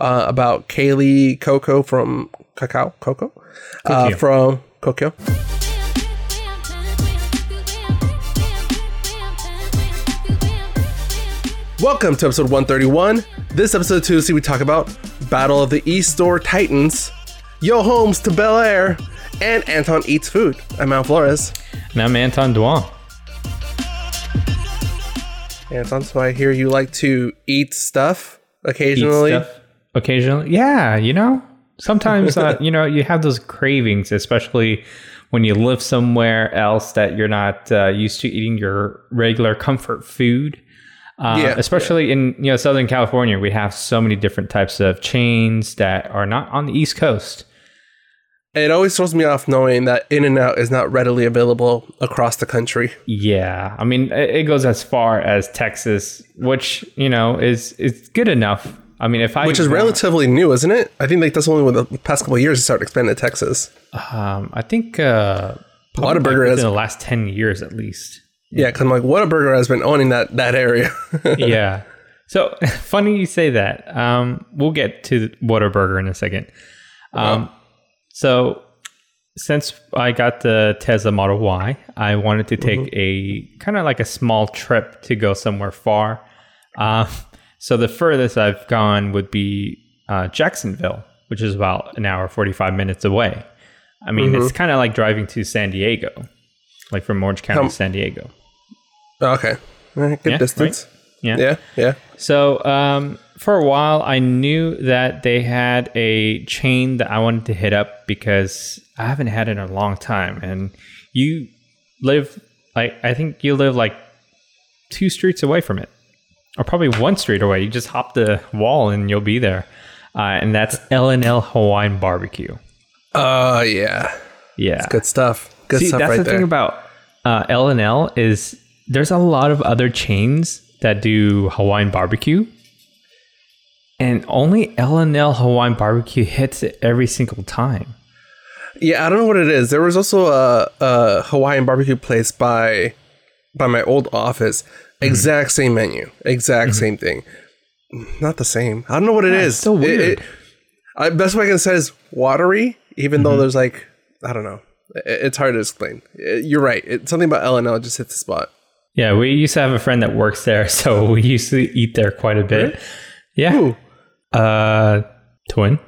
uh, about Kaylee Coco from Cacao Coco uh, from Kokyo. Welcome to episode 131. This episode two, see we talk about Battle of the East Door Titans, Yo Holmes to Bel Air, and Anton eats food. I'm Mount Flores. And I'm Anton Duan. Anton, so I hear you like to eat stuff Eat occasionally. stuff occasionally. Yeah, you know, sometimes uh, you know you have those cravings, especially when you live somewhere else that you're not uh, used to eating your regular comfort food. Uh, Yeah, especially in you know Southern California, we have so many different types of chains that are not on the East Coast. It always throws me off knowing that In and Out is not readily available across the country. Yeah, I mean it it goes as far as Texas, which you know is is good enough. I mean, if I Which is want- relatively new, isn't it? I think like that's only with the past couple of years it started expanding to Texas. Um, I think uh, Whataburger has- the last ten years at least. Yeah, because I'm like, Whataburger has been owning that that area. yeah. So funny you say that. Um, we'll get to Whataburger in a second. Um, so since I got the Tesla Model Y, I wanted to take a kind of like a small trip to go somewhere far. Uh, so the furthest I've gone would be uh, Jacksonville, which is about an hour forty five minutes away. I mean, it's kind of like driving to San Diego, like from Orange County How- to San Diego. okay, good Yeah, distance. Yeah. Yeah, yeah. So um, for a while, I knew that they had a chain that I wanted to hit up because I haven't had it in a long time. And you live, like, I think you live like two streets away from it, or probably one street away. You just hop the wall and you'll be there. Uh, and that's L and L Hawaiian Barbecue. Oh yeah, Yeah, good stuff. Good See, stuff that's right the there. thing about uh, L and L is there's a lot of other chains that do Hawaiian barbecue, and only L and L Hawaiian barbecue hits it every single time. yeah, I don't know what it is. There was also a, a Hawaiian barbecue place by by my old office. Mm-hmm. Exact same menu, exact same thing. Not the same. I don't know what it is. it's so It- weird. it- I, best way I can say is watery, even Mm-hmm. though there's like I don't know. It- it's hard to explain. It- You're right. It, something about L and L just hits the spot. Yeah, we used to have a friend that works there, so we used to eat there quite a bit. Yeah, Ooh, uh, twin.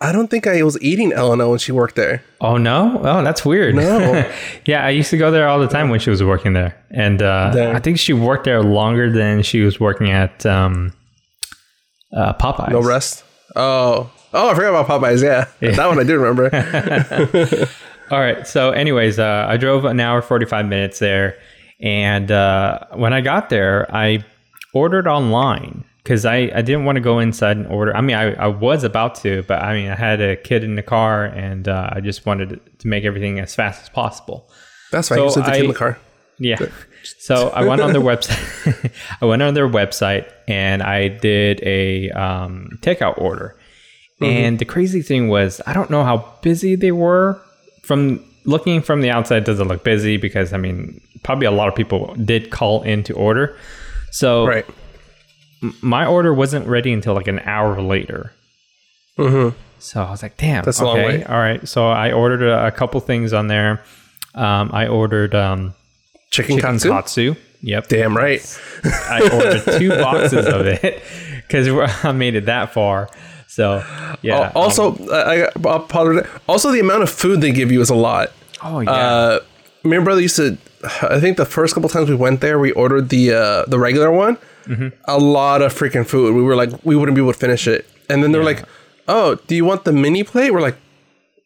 I don't think I was eating L and L when she worked there. Oh no! Oh, that's weird. No. yeah, I used to go there all the time when she was working there, and uh, I think she worked there longer than she was working at um, uh, Popeyes. No rest. Oh, oh, I forgot about Popeyes. Yeah, that one I do remember. All right. So, anyways, uh, I drove an hour forty five minutes there, and uh, when I got there, I ordered online because I, I didn't want to go inside and order. I mean, I, I was about to, but I mean, I had a kid in the car, and uh, I just wanted to make everything as fast as possible. That's fine. So you the kid in the car. Yeah. So I went on their website. I went on their website and I did a um, takeout order. And the crazy thing was, I don't know how busy they were. From looking from the outside, it doesn't look busy because I mean, probably a lot of people did call in to order. So Right. My order wasn't ready until like an hour later. Mm-hmm. So I was like, damn. That's a long okay, wait. All right. So I ordered a, a couple things on there. Um, I ordered um, Chicken, chicken katsu. katsu. Yep. Damn right. I ordered two boxes of it because I made it that far. So yeah. Also, I, I apologize. Also, the amount of food they give you is a lot. oh yeah. Uh, me and brother used to. I think the first couple times we went there, we ordered the uh, the regular one. Mm-hmm. A lot of freaking food. We were like, we wouldn't be able to finish it. And then they're like, "Oh, do you want the mini plate?" We're like,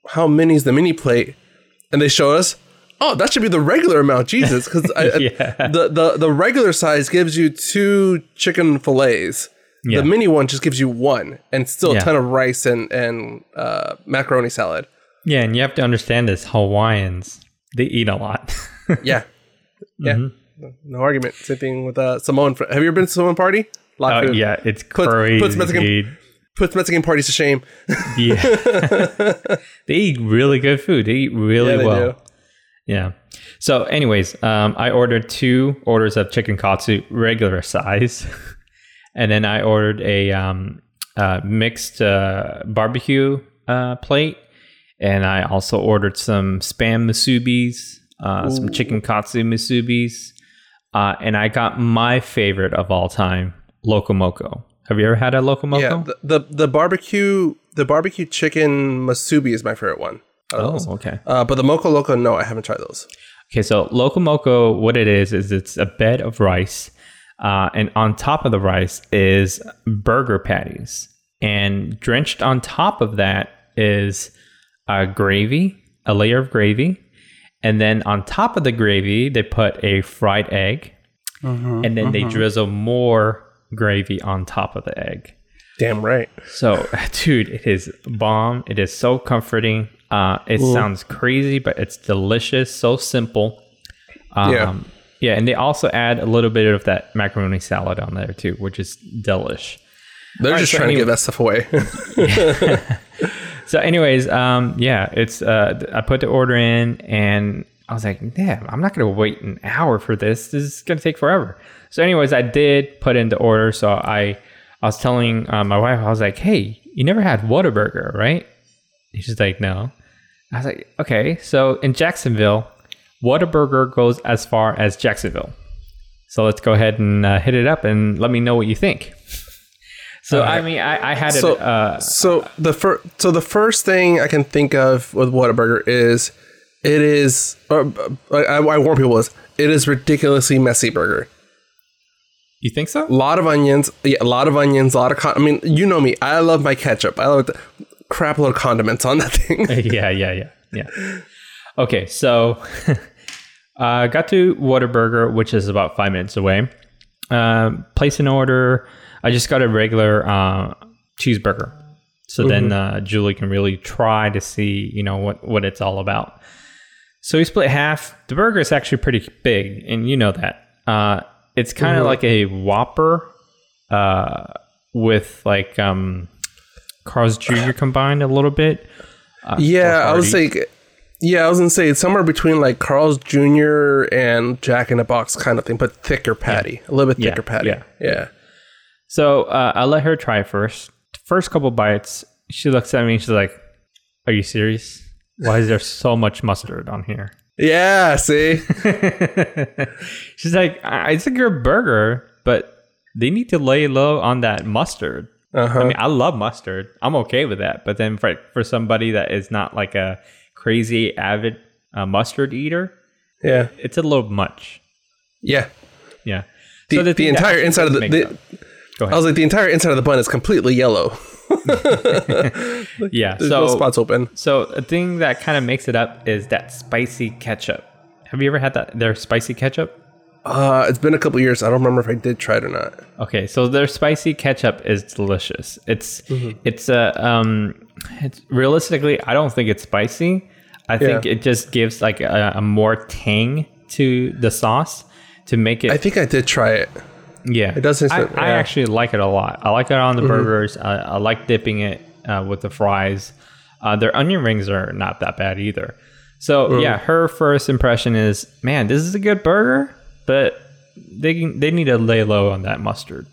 "How mini is the mini plate?" And they show us. Oh, that should be the regular amount, Jesus, because Yeah. the, the the regular size gives you two chicken fillets. Yeah. The mini one just gives you one, and still Yeah. a ton of rice and and uh, macaroni salad. yeah, and you have to understand this: Hawaiians they eat a lot. Yeah. Yeah. Mm-hmm. No argument. Same thing with uh, Samoan. Have you ever been to Samoan party? Oh yeah, it's Puts- crazy. puts Mexican- Puts Mexican parties to shame. yeah, they eat really good food. They eat really Yeah, well. do. Yeah. So, anyways, um, I ordered two orders of chicken katsu, regular size, and then I ordered a um, uh, mixed uh, barbecue uh, plate, and I also ordered some spam musubis, uh, some chicken katsu musubis, uh, and I got my favorite of all time, locomoco. Have you ever had a locomoco? Yeah, the, the the barbecue the barbecue chicken musubi is my favorite one. oh, those. okay. Uh, but the moco loco, no, I haven't tried those. Okay, so locomoco, what it is is it's a bed of rice, uh, and on top of the rice is burger patties, and drenched on top of that is uh, gravy, a layer of gravy, and then on top of the gravy they put a fried egg, and then they drizzle more gravy on top of the egg. Damn right. So, dude, it is bomb. It is so comforting. Uh, it sounds crazy, but it's delicious. So simple. Um, Yeah. Yeah, and they also add a little bit of that macaroni salad on there too, which is delish. They're Alright, just so trying anyway- to give that stuff away. So, anyways, um, yeah, it's uh, I put the order in, and I was like, damn, I'm not gonna wait an hour for this. This is gonna take forever. So, anyways, I did put in the order. So I, I was telling uh, my wife, I was like, hey, you never had Whataburger, right? She's like, no. I was like, okay. So in Jacksonville, Whataburger goes as far as Jacksonville. So let's go ahead and uh, hit it up and let me know what you think. So I mean, I, I had So- it. Uh, so the first, so the first thing I can think of with Whataburger is it is. Uh, I, I warn people is it is ridiculously messy burger. you think so? A lot of onions, yeah, a lot of onions, a lot of. Con- I mean, you know me. I love my ketchup. I love the crap load of condiments on that thing. yeah, yeah, yeah, yeah. Okay, so uh, got to Whataburger, which is about five minutes away. Um, place an order. I just got a regular uh, cheeseburger, so then uh, Julie can really try to see, you know, what what it's all about. So we split half. The burger is actually pretty big, and you know that. Uh, it's kind of like a Whopper uh, with like um, Carl's Jr. combined a little bit. Uh, yeah, I was like, yeah, I was gonna say it's somewhere between like Carl's Jr. and Jack in a Box kind of thing, but thicker patty, a little bit Yeah, thicker patty. yeah. yeah. So uh, I let her try first. First couple bites, she looks at me and she's like, "Are you serious? Why is there so much mustard on here?" Yeah, see, she's like, "I- "It's a good burger, but they need to lay low on that mustard." uh-huh. I mean, I love mustard. I'm okay with that. But then for for somebody that is not like a crazy avid uh, mustard eater, yeah, it's a little much. yeah. Yeah. The, So the, that entire inside of the, the Go I was like, the entire inside of the bun is completely yellow. Yeah. There's so no spots open. So a thing that kind of makes it up is that spicy ketchup. Have you ever had that? Their spicy ketchup. Uh, it's been a couple years. I don't remember if I did try it or not. Okay, so their spicy ketchup is delicious. It's it's a um, it's realistically, I don't think it's spicy. I think Yeah. it just gives like a, a more tang to the sauce to make it. I think I did try it. Yeah, it does taste I, good, I actually like it a lot. I like it on the burgers. I, I like dipping it uh, with the fries. Uh, their onion rings are not that bad either. So yeah, her first impression is, man, this is a good burger, but they they need to lay low on that mustard.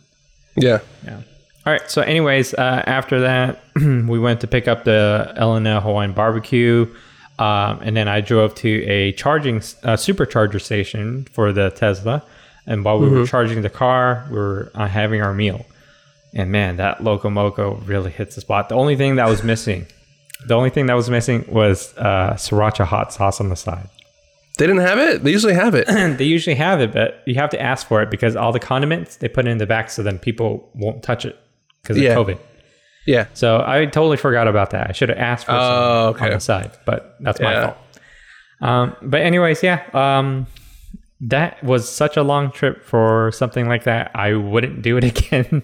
Yeah. Yeah. All right. So, anyways, uh, after that, we went to pick up the L and L Hawaiian barbecue, um, and then I drove to a charging uh, supercharger station for the Tesla. And while we were charging the car, we were uh, having our meal. And man, that Locomoco really hits the spot. The only thing that was missing, the only thing that was missing was uh, sriracha hot sauce on the side. They didn't have it. They usually have it. they usually have it, but you have to ask for it because all the condiments they put in the back, so then people won't touch it because Yeah. of COVID. yeah. So I totally forgot about that. I should have asked for some Oh, okay. on the side, but that's my fault. Um, but anyways, yeah, um, that was such a long trip for something like that. I wouldn't do it again.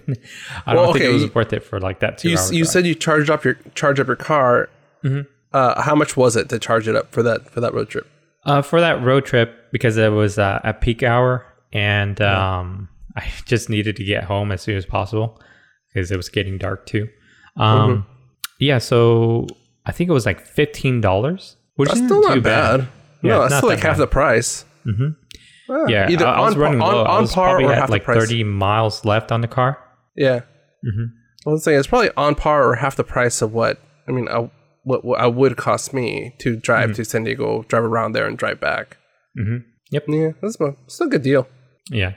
I Well, don't think okay, it was worth it for like that two You, you said you charged up your charge up your car. Uh, how much was it to charge it up for that for that road trip? Uh, for that road trip, because it was uh, at peak hour, and um, I just needed to get home as soon as possible because it was getting dark too. Um, Yeah, so I think it was like fifteen dollars, which That's is still too not bad. Yeah, no, that's still like half the price. Mm-hmm. Yeah, either I, I was on- running on- low. I on was par probably or had half the like price. thirty miles left on the car. Yeah. I was saying it's probably on par or half the price of what I mean. I, what, what I would cost me to drive Mm-hmm. to San Diego, drive around there, and drive back. hmm Yep. Yeah, that's a, still a good deal. Yeah.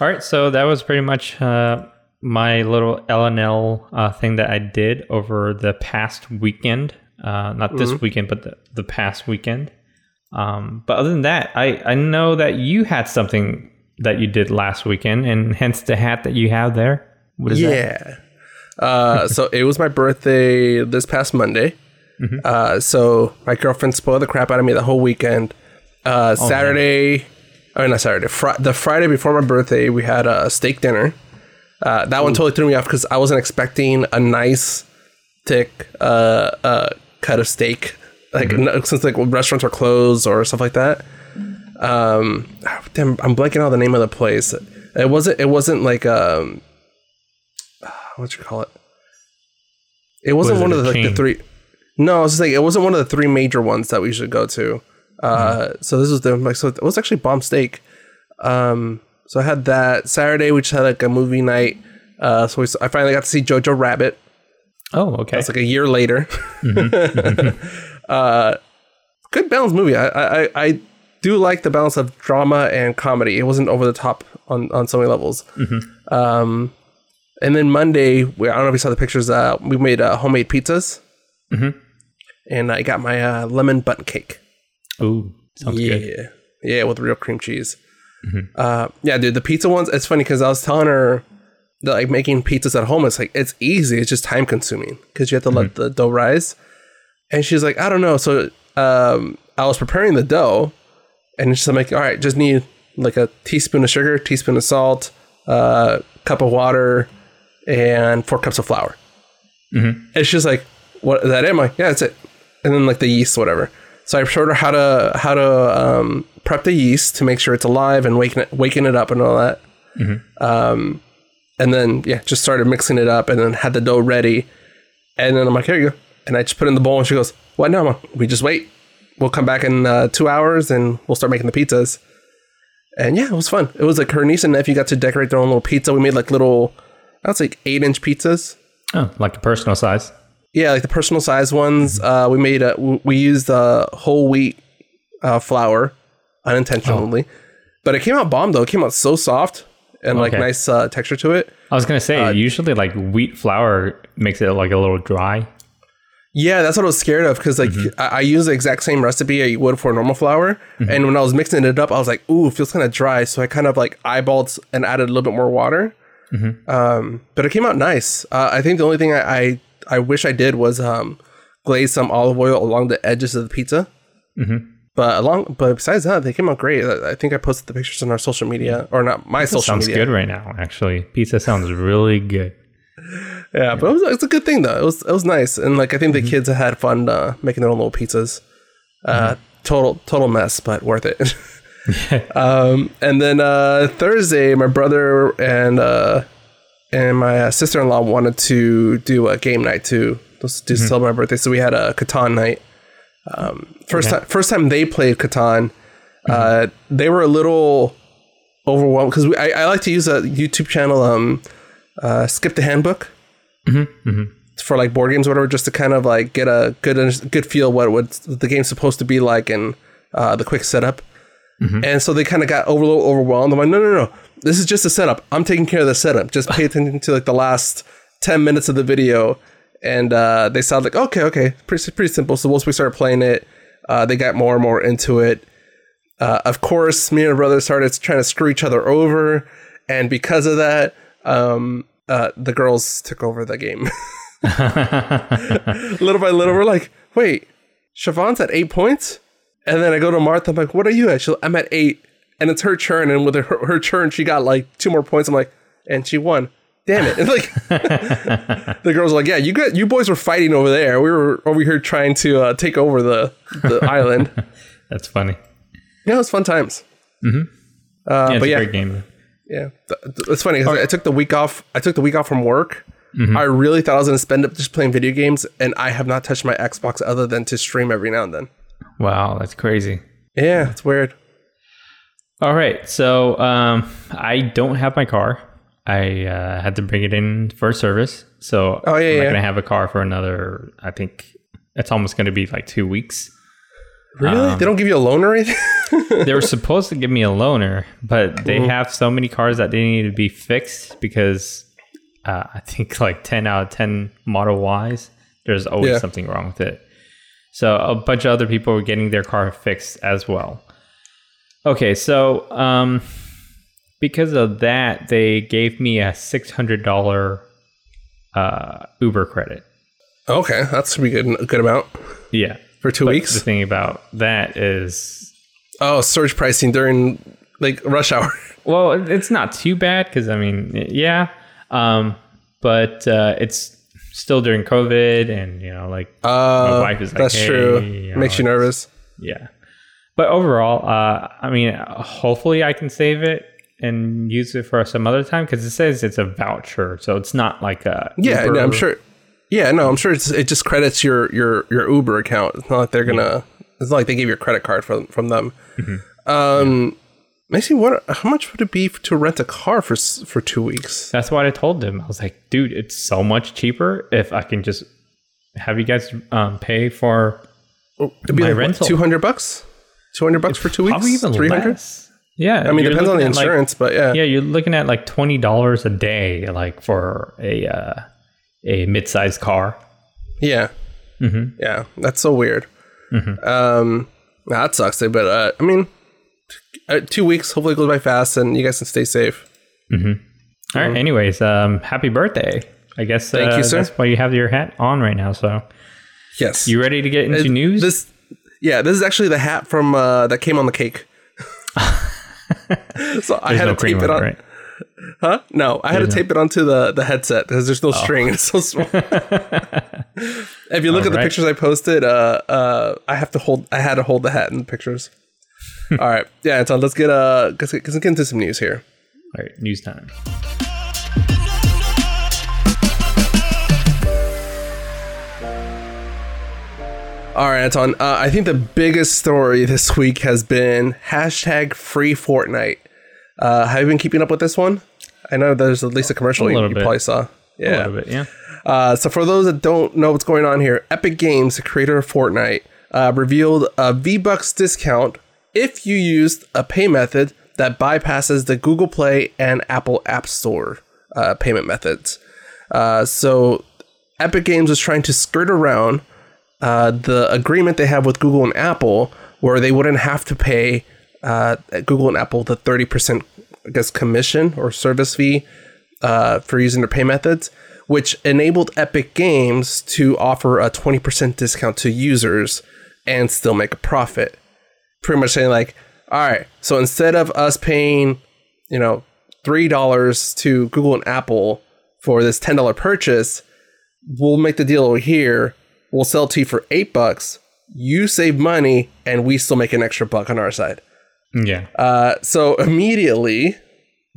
All right. So that was pretty much uh, my little LNL uh, thing that I did over the past weekend. Uh, not this weekend, but the, the past weekend. Um, but other than that, I, I know that you had something that you did last weekend, and hence the hat that you have there. What is that? yeah. Uh, so it was my birthday this past Monday. Uh, so my girlfriend spoiled the crap out of me the whole weekend. Uh, Saturday, I mean not Saturday, fr- the Friday before my birthday, we had a steak dinner. Uh, that one totally threw me off because I wasn't expecting a nice, thick uh, uh, cut of steak. Like no- since like restaurants are closed or stuff like that. Um, damn, I'm blanking out the name of the place. It wasn't. It wasn't like um, what you call it? It wasn't Was it one of the, like, the three. No, I was just like it wasn't one of the three major ones that we should go to. Uh, so this was the like so it was actually bomb steak. Um, so I had that Saturday. We just had like a movie night. Uh, so we, I finally got to see Jojo Rabbit. Oh, okay. It's like a year later. uh, good balanced movie. I, I I do like the balance of drama and comedy. It wasn't over the top on on so many levels. Um, and then Monday, we, I don't know if you saw the pictures. Uh, we made uh, homemade pizzas, mm-hmm. and I got my uh, lemon button cake. Ooh, sounds yeah, good. yeah, with real cream cheese. Uh, yeah, dude, the pizza ones. It's funny because I was telling her that like making pizzas at home. It's like it's easy. It's just time consuming because you have to let the dough rise. And she's like, I don't know. So um, I was preparing the dough, and she's like, all right, just need like a teaspoon of sugar, teaspoon of salt, uh, cup of water, and four cups of flour. Mhm. And she's like, "What is that?" it?" I'm "Yeah, that's it." And then like the yeast, whatever. So I showed her how to how to um, prep the yeast to make sure it's alive and waking it waking it up and all that. Um, and then yeah, just started mixing it up and then had the dough ready. And then I'm like, "Here you go." And I just put it in the bowl and she goes, "What now?" I'm we just wait. We'll come back in uh, two hours and we'll start making the pizzas. And yeah, it was fun. It was like her niece and nephew got to decorate their own little pizza. We made like little, that's like eight inch pizzas. Oh, like the personal size. Yeah, like the personal size ones. Uh, we made a, we used uh, whole wheat uh, flour unintentionally, but it came out bomb though. It came out so soft and like Okay. nice uh, texture to it. I was gonna say Uh, usually like wheat flour makes it like a little dry. Yeah, that's what I was scared of because like I, I use the exact same recipe I would for normal flour, and when I was mixing it up, I was like, "Ooh, it feels kind of dry." So I kind of like eyeballed and added a little bit more water. Um, but it came out nice. Uh, I think the only thing I, I I wish I did was um, glaze some olive oil along the edges of the pizza. But along, but besides that, they came out great. I I think I posted the pictures on our social media, or not my social Sounds media. good right now. Actually, pizza sounds really good. Yeah, but it was it's a good thing though. It was it was nice, and like I think the kids had fun uh, making their own little pizzas. Uh, Total total mess, but worth it. um, and then uh, Thursday, my brother and uh, and my sister in law wanted to do a game night too, just to celebrate my birthday. So we had a Catan night. Um, first time first time they played Catan, uh, they were a little overwhelmed because I, I like to use a YouTube channel. Um, uh, skip the handbook for like board games or whatever, just to kind of like get a good good feel what what the game's supposed to be like and uh, the quick setup. And so they kind of got over, overwhelmed. I'm like, no, no, no, this is just a setup. I'm taking care of the setup. Just pay attention to like the last ten minutes of the video. And uh, they sound like okay, okay, pretty pretty simple. So once we started playing it, uh, they got more and more into it. Uh, of course, me and my brother started trying to screw each other over, and because of that, um, uh, the girls took over the game. little by little, we're like, wait, Siobhan's at eight points? And then I go to Martha, I'm like, what are you at? She's I'm at eight. And it's her turn. And with her, her turn, she got like two more points. I'm like, and she won. Damn it. And like, the girls are like, yeah, you got, you boys were fighting over there. We were over here trying to uh, take over the, the island. That's funny. Yeah, it was fun times. Mm-hmm. Uh, Yeah, it's but a yeah, great game. Yeah, Th- th- it's funny because I took the week off. I took the week off from work. Mm-hmm. I really thought I was going to spend it just playing video games, and I have not touched my Xbox other than to stream every now and then. Wow, that's crazy. Yeah, it's weird. All right, so um, I don't have my car. I uh, had to bring it in for service. So Oh, yeah, I'm not yeah. going to have a car for another, I think it's almost going to be like two weeks. Really? Um, they don't give you a loan or anything? they were supposed to give me a loaner, but they Mm-hmm. have so many cars that they need to be fixed because uh, I think like 10 out of 10 Model Ys, there's always Yeah. something wrong with it. So a bunch of other people were getting their car fixed as well. Okay, so um, because of that, they gave me a $600 uh, Uber credit. okay, that's pretty good. A good amount Yeah. For two But weeks. the thing about that is Oh, surge pricing during like rush hour. Well, it's not too bad because I mean, yeah, um, but uh, it's still during COVID, and you know, like Uh, wife is like, that's "Hey," true. you know, Makes you nervous. yeah. But overall, uh, I mean, hopefully, I can save it and use it for some other time because it says it's a voucher, so it's not like a Yeah, Uber- no, I'm sure. Yeah, no, I'm sure it's, it just credits your your your Uber account. It's not like they're gonna. It's not like they give you a credit card from from them. Mm-hmm. Um, makes me wonder how much would it be to rent a car for for two weeks? That's what I told them. I was like, dude, it's so much cheaper if I can just have you guys um, pay for It'd be My like rental. two hundred bucks. Two hundred bucks for two weeks. probably even Three hundred. less. Yeah, I mean, depends on the at, like, insurance, but yeah. yeah, you're looking at like twenty dollars a day, like for a uh, a mid-sized car. Yeah. Mhm. Yeah. That's so weird. Mm-hmm. Um, that sucks. eh, But uh, I mean, uh, two weeks. Hopefully, it goes by fast, and you guys can stay safe. All right. Anyways, um, happy birthday! I guess Thank uh, you, sir. that's why you have your hat on right now. So Yes. you ready to get into Uh, news? This, yeah, this is actually the hat from uh, that came on the cake. so I had no to tape it on on. right? Huh? No, I had to tape it onto the the headset because there's no Oh. string. It's so small. if you look at the pictures I posted, uh, uh, I have to hold. I had to hold the hat in the pictures. All right, yeah, Anton, let's get uh, let's get, let's get into some news here. All right, news time. All right, Anton. Uh, I think the biggest story this week has been hashtag free Fortnite. Uh, have you been keeping up with this one? I know there's at least a commercial A you, you probably saw. A Yeah. little bit, yeah. Uh, so for those that don't know what's going on here, Epic Games, the creator of Fortnite, uh, revealed a V-Bucks discount if you used a pay method that bypasses the Google Play and Apple App Store uh, payment methods. Uh, so Epic Games was trying to skirt around uh, the agreement they have with Google and Apple, where they wouldn't have to pay uh, Google and Apple the 30%, I guess, commission or service fee uh, for using their pay methods, which enabled Epic Games to offer a 20% discount to users and still make a profit. Pretty much saying, like, all right, so instead of us paying, you know, $3 to Google and Apple for this $10 purchase, we'll make the deal over here. We'll sell to you for eight bucks. You save money, and we still make an extra buck on our side. Yeah. Uh, so immediately,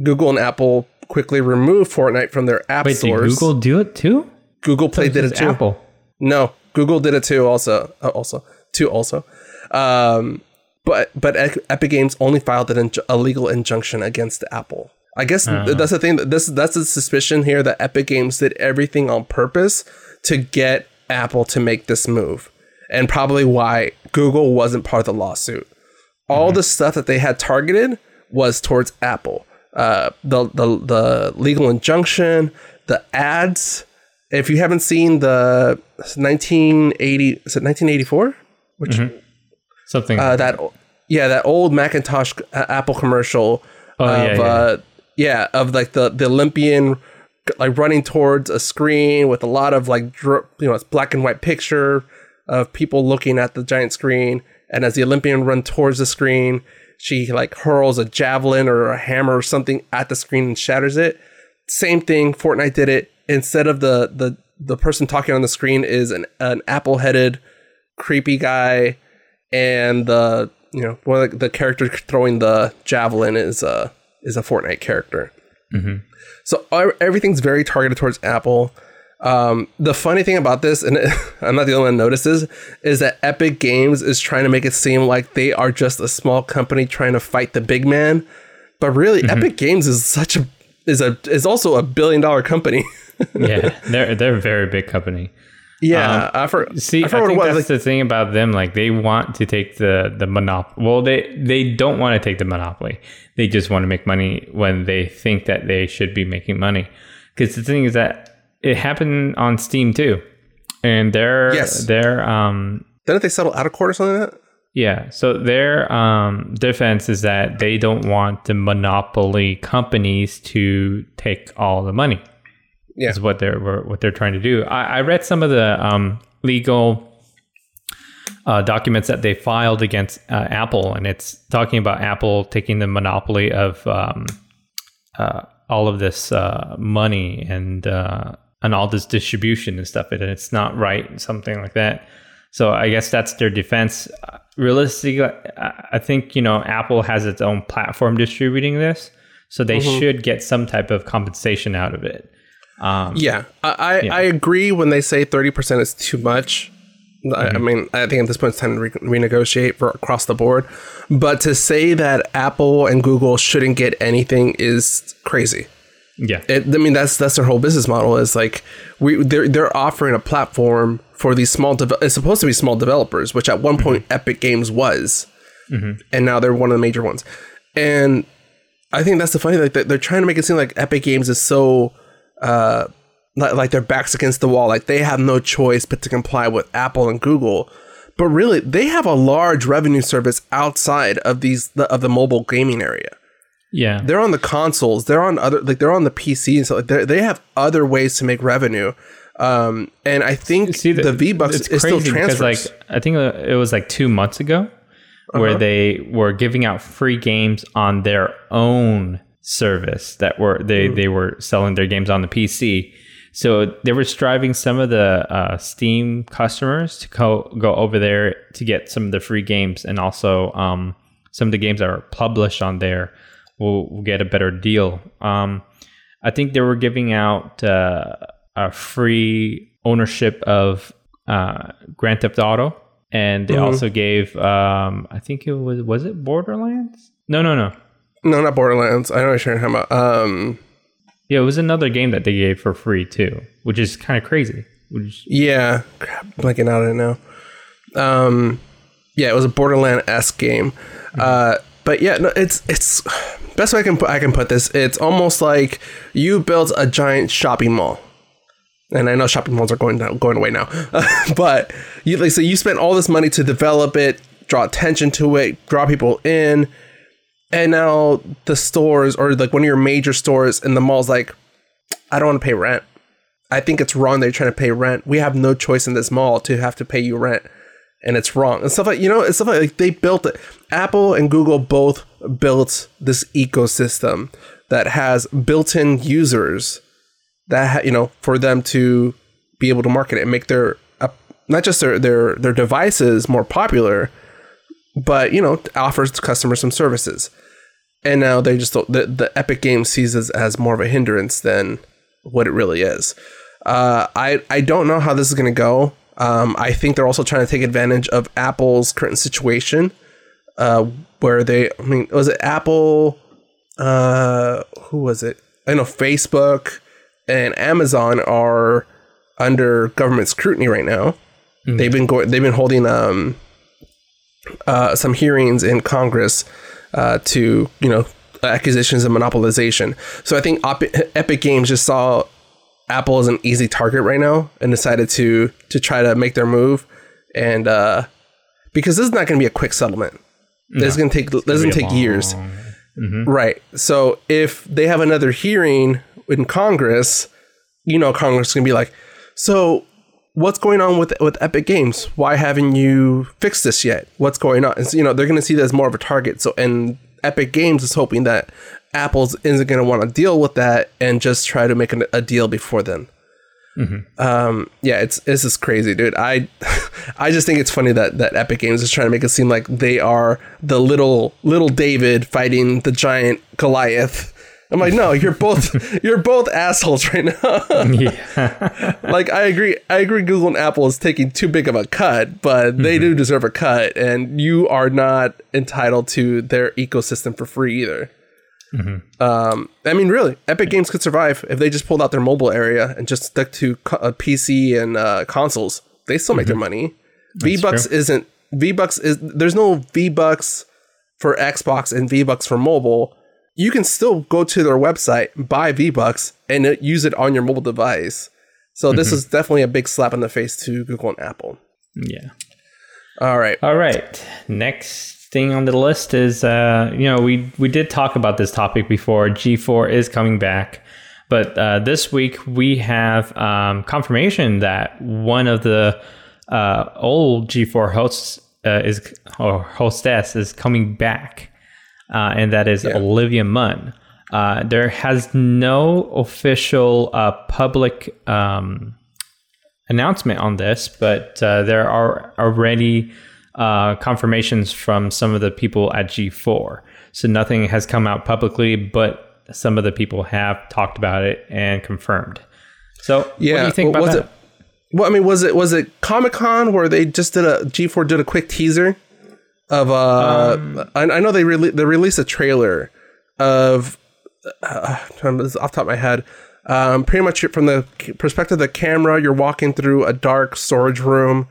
Google and Apple quickly removed Fortnite from their app Wait, did stores. Google do it too? Google Play did it too. Apple. No, Google did it too. Also, uh, also, too. Also, um, but but Epic Games only filed an inju- a legal injunction against Apple. I guess th- that's the thing. That this that's the suspicion here that Epic Games did everything on purpose to get Apple to make this move, and probably why Google wasn't part of the lawsuit. All the stuff that they had targeted was towards Apple. Uh, the the the legal injunction, the ads. If you haven't seen the 1980, is it 1984? Which Something. uh, that yeah that old Macintosh uh, Apple commercial Oh, of yeah, yeah. Uh, yeah of like the the Olympian like running towards a screen with a lot of like dr- you know it's black and white picture of people looking at the giant screen and as the Olympian run towards the screen she like hurls a javelin or a hammer or something at the screen and shatters it same thing Fortnite did it instead of the the the person talking on the screen is an an apple headed creepy guy and the you know one of the, the character throwing the javelin is a is a Fortnite character. So uh, everything's very targeted towards Apple. Um, the funny thing about this, and I'm not the only one that notices, is that Epic Games is trying to make it seem like they are just a small company trying to fight the big man. But really, Epic Games is such a is a is also a billion dollar company. yeah, they're they're a very big company. Yeah, um, I, for, see, I, I think that's like, the thing about them. Like they want to take the the monopoly. Well, they they don't want to take the monopoly. They just want to make money when they think that they should be making money. Because the thing is that it happened on Steam too, and their yes. their um. Didn't they settle out of court or something like that? Yeah. So their um, defense is that they don't want the monopoly companies to take all the money yeah. is what they're what they're trying to do. I, I read some of the um, legal uh, documents that they filed against uh, Apple, and it's talking about Apple taking the monopoly of um, uh, all of this uh, money and and all this distribution and stuff, and it's not right, something like that. So I guess that's their defense. Realistically, I think you know Apple has its own platform distributing this, so they mm-hmm. should get some type of compensation out of it. Um, yeah, I, yeah. I agree when they say 30% is too much. Mm-hmm. I, mean, I think at this point it's time to re- renegotiate for across the board. But to say that Apple and Google shouldn't get anything is crazy. Yeah, it, I mean that's that's their whole business model is like we they're they're offering a platform for these small. De- it's supposed to be small developers, which at one mm-hmm. point Epic Games was, mm-hmm. and now they're one of the major ones. And I think that's the funny like they're trying to make it seem like Epic Games is so uh, like their backs against the wall, like they have no choice but to comply with Apple and Google. But really, they have a large revenue service outside of these of the mobile gaming area. Yeah, they're on the consoles. They're on other like they're on the PC and so like they have other ways to make revenue. Um, and I think See, the, the V Bucks is still transfers. Like I think it was like two months ago uh-huh. where they were giving out free games on their own service that were they mm. they were selling their games on the PC. So they were striving some of the uh, Steam customers to go go over there to get some of the free games, and also um, some of the games that are published on there will, will get a better deal. Um, I think they were giving out uh, a free ownership of uh, Grand Theft Auto, and they mm-hmm. also gave um, I think it was was it Borderlands? No, no, no. No, not Borderlands. I don't know what you're talking about. Um, yeah, it was another game that they gave for free too, which is kind of crazy. Which, yeah, crap, blanking out it now. Um, yeah, it was a Borderland esque game. Mm-hmm. Uh, but yeah, no, it's it's best way I can put I can put this. It's almost like you built a giant shopping mall. And I know shopping malls are going down, going away now, but you like so you spent all this money to develop it, draw attention to it, draw people in, and now the stores or like one of your major stores in the mall's like, I don't want to pay rent. I think it's wrong that you're trying to pay rent. We have no choice in this mall to have to pay you rent. And it's wrong. And stuff like, you know, it's stuff like, like they built it. Apple and Google both built this ecosystem that has built in users that, ha- you know, for them to be able to market it and make their, uh, not just their, their, their devices more popular, but you know offers customers some services and now they just the, the epic game sees this as more of a hindrance than what it really is uh, I, I don't know how this is going to go um, i think they're also trying to take advantage of apple's current situation uh, where they i mean was it apple uh, who was it i know facebook and amazon are under government scrutiny right now mm-hmm. they've been going they've been holding um uh, some hearings in Congress uh, to you know acquisitions and monopolization. So I think Op- Epic Games just saw Apple is an easy target right now and decided to to try to make their move. And uh, because this is not going to be a quick settlement, no, this is going to take this is take years, mm-hmm. right? So if they have another hearing in Congress, you know, Congress is going to be like, so what's going on with with Epic Games? Why haven't you fixed this yet? What's going on? And so, you know, they're going to see that as more of a target. So, and Epic Games is hoping that Apple's isn't going to want to deal with that and just try to make a, a deal before then. Mm-hmm. Um, yeah, it's this is crazy, dude. I I just think it's funny that that Epic Games is trying to make it seem like they are the little little David fighting the giant Goliath I'm like, no, you're both you're both assholes right now. like I agree I agree Google and Apple is taking too big of a cut, but they mm-hmm. do deserve a cut and you are not entitled to their ecosystem for free either. Um, I mean, really, Epic Games could survive if they just pulled out their mobile area and just stuck to co- uh, PC and uh, consoles. They still make their money. V Bucks isn't V Bucks is there's no V Bucks for Xbox and V Bucks for mobile. You can still go to their website, buy V Bucks, and uh, use it on your mobile device. So this is definitely a big slap in the face to Google and Apple. Yeah. All right. All right. Next thing on the list is uh, you know we we did talk about this topic before. G4 is coming back, but uh, this week we have um, confirmation that one of the uh, old G4 hosts uh, is or hostess is coming back, uh, and that is Olivia Munn. Uh, there has no official uh, public um, announcement on this, but uh, there are already uh, confirmations from some of the people at G4. So nothing has come out publicly, but some of the people have talked about it and confirmed. So what do Yeah, you think well, about was that? it- Well, I mean, was it was it Comic Con where they just did a G4 did a quick teaser of uh, Um, I, I know they rele- they released a trailer of uh, this off the top of my head. Um, pretty much from the perspective of the camera, you're walking through a dark storage room,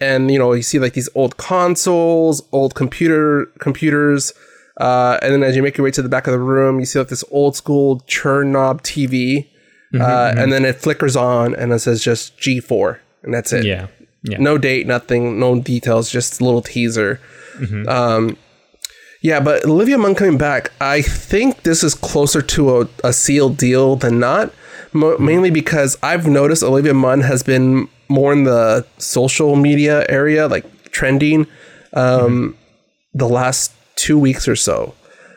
and you know you see like these old consoles, old computer computers, uh, and then as you make your way to the back of the room, you see like this old school churn knob TV, Mm-hmm, uh, and then it flickers on, and it says just G4, and that's it. Yeah. Yeah. No date, nothing, no details, just a little teaser. Mm-hmm. Um, yeah, but Olivia Munn coming back, I think this is closer to a, a sealed deal than not. Mo- Mm-hmm. mainly because I've noticed Olivia Munn has been more in the social media area, like trending, um, the last two weeks or so.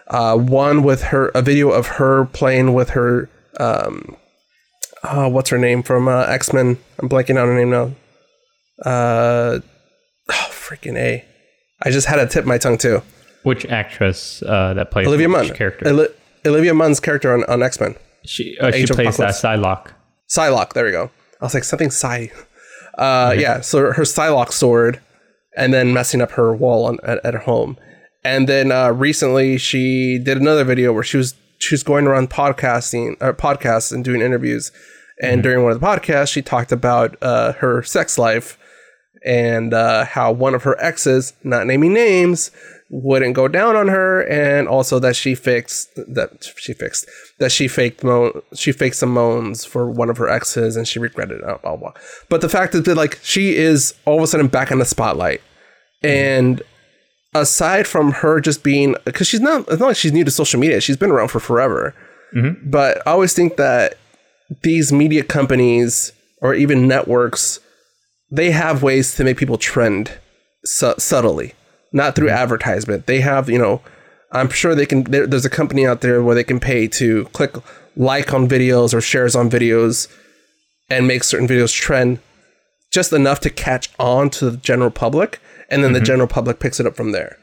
Uh, one with her, a video of her playing with her, um, uh, what's her name from uh, X Men? I'm blanking on her name now. Uh, oh, freaking A. I just had to tip my tongue too. Which actress uh, that plays Olivia Munn. character? Oli- Olivia Munn's character on, on X Men. she uh, she plays Apocalypse. Psylocke. Psylocke, there we go. I was like, something Psy. Uh, Yeah, so her Psylocke sword and then messing up her wall on, at, at home. And then uh, recently she did another video where she was she was going around podcasting or podcasts and doing interviews. And during one of the podcasts, she talked about uh, her sex life and uh, how one of her exes, not naming names, wouldn't go down on her, and also that she fixed that she fixed that she faked mo- she faked some moans for one of her exes, and she regretted it. Blah, blah, blah. But the fact is that like she is all of a sudden back in the spotlight, mm-hmm. and aside from her just being because she's not it's not like she's new to social media, she's been around for forever. Mm-hmm. But I always think that these media companies or even networks they have ways to make people trend su- subtly, not through advertisement. They have, you know, I'm sure they can. There, there's a company out there where they can pay to click like on videos or shares on videos and make certain videos trend just enough to catch on to the general public, and then the general public picks it up from there.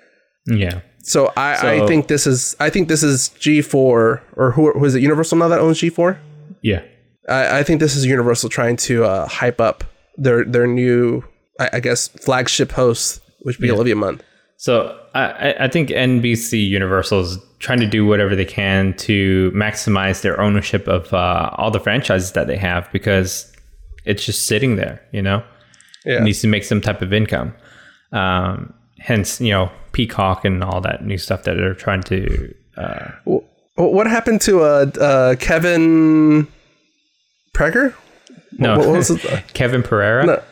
Yeah. So I, I think this is I think this is G4 or who, who is it Universal now that owns G4? Yeah. I, I think this is Universal trying to uh, hype up their their new, I, I guess, flagship host, which would be Olivia Munn. So I, I- think NBC Universal is trying to do whatever they can to maximize their ownership of uh, all the franchises that they have because it's just sitting there, you know. Yeah. It needs to make some type of income. Um, hence, you know, Peacock and all that new stuff that they're trying to. Uh, What happened to uh, uh, Kevin Prager? no, What, what was it? Kevin Pereira. No,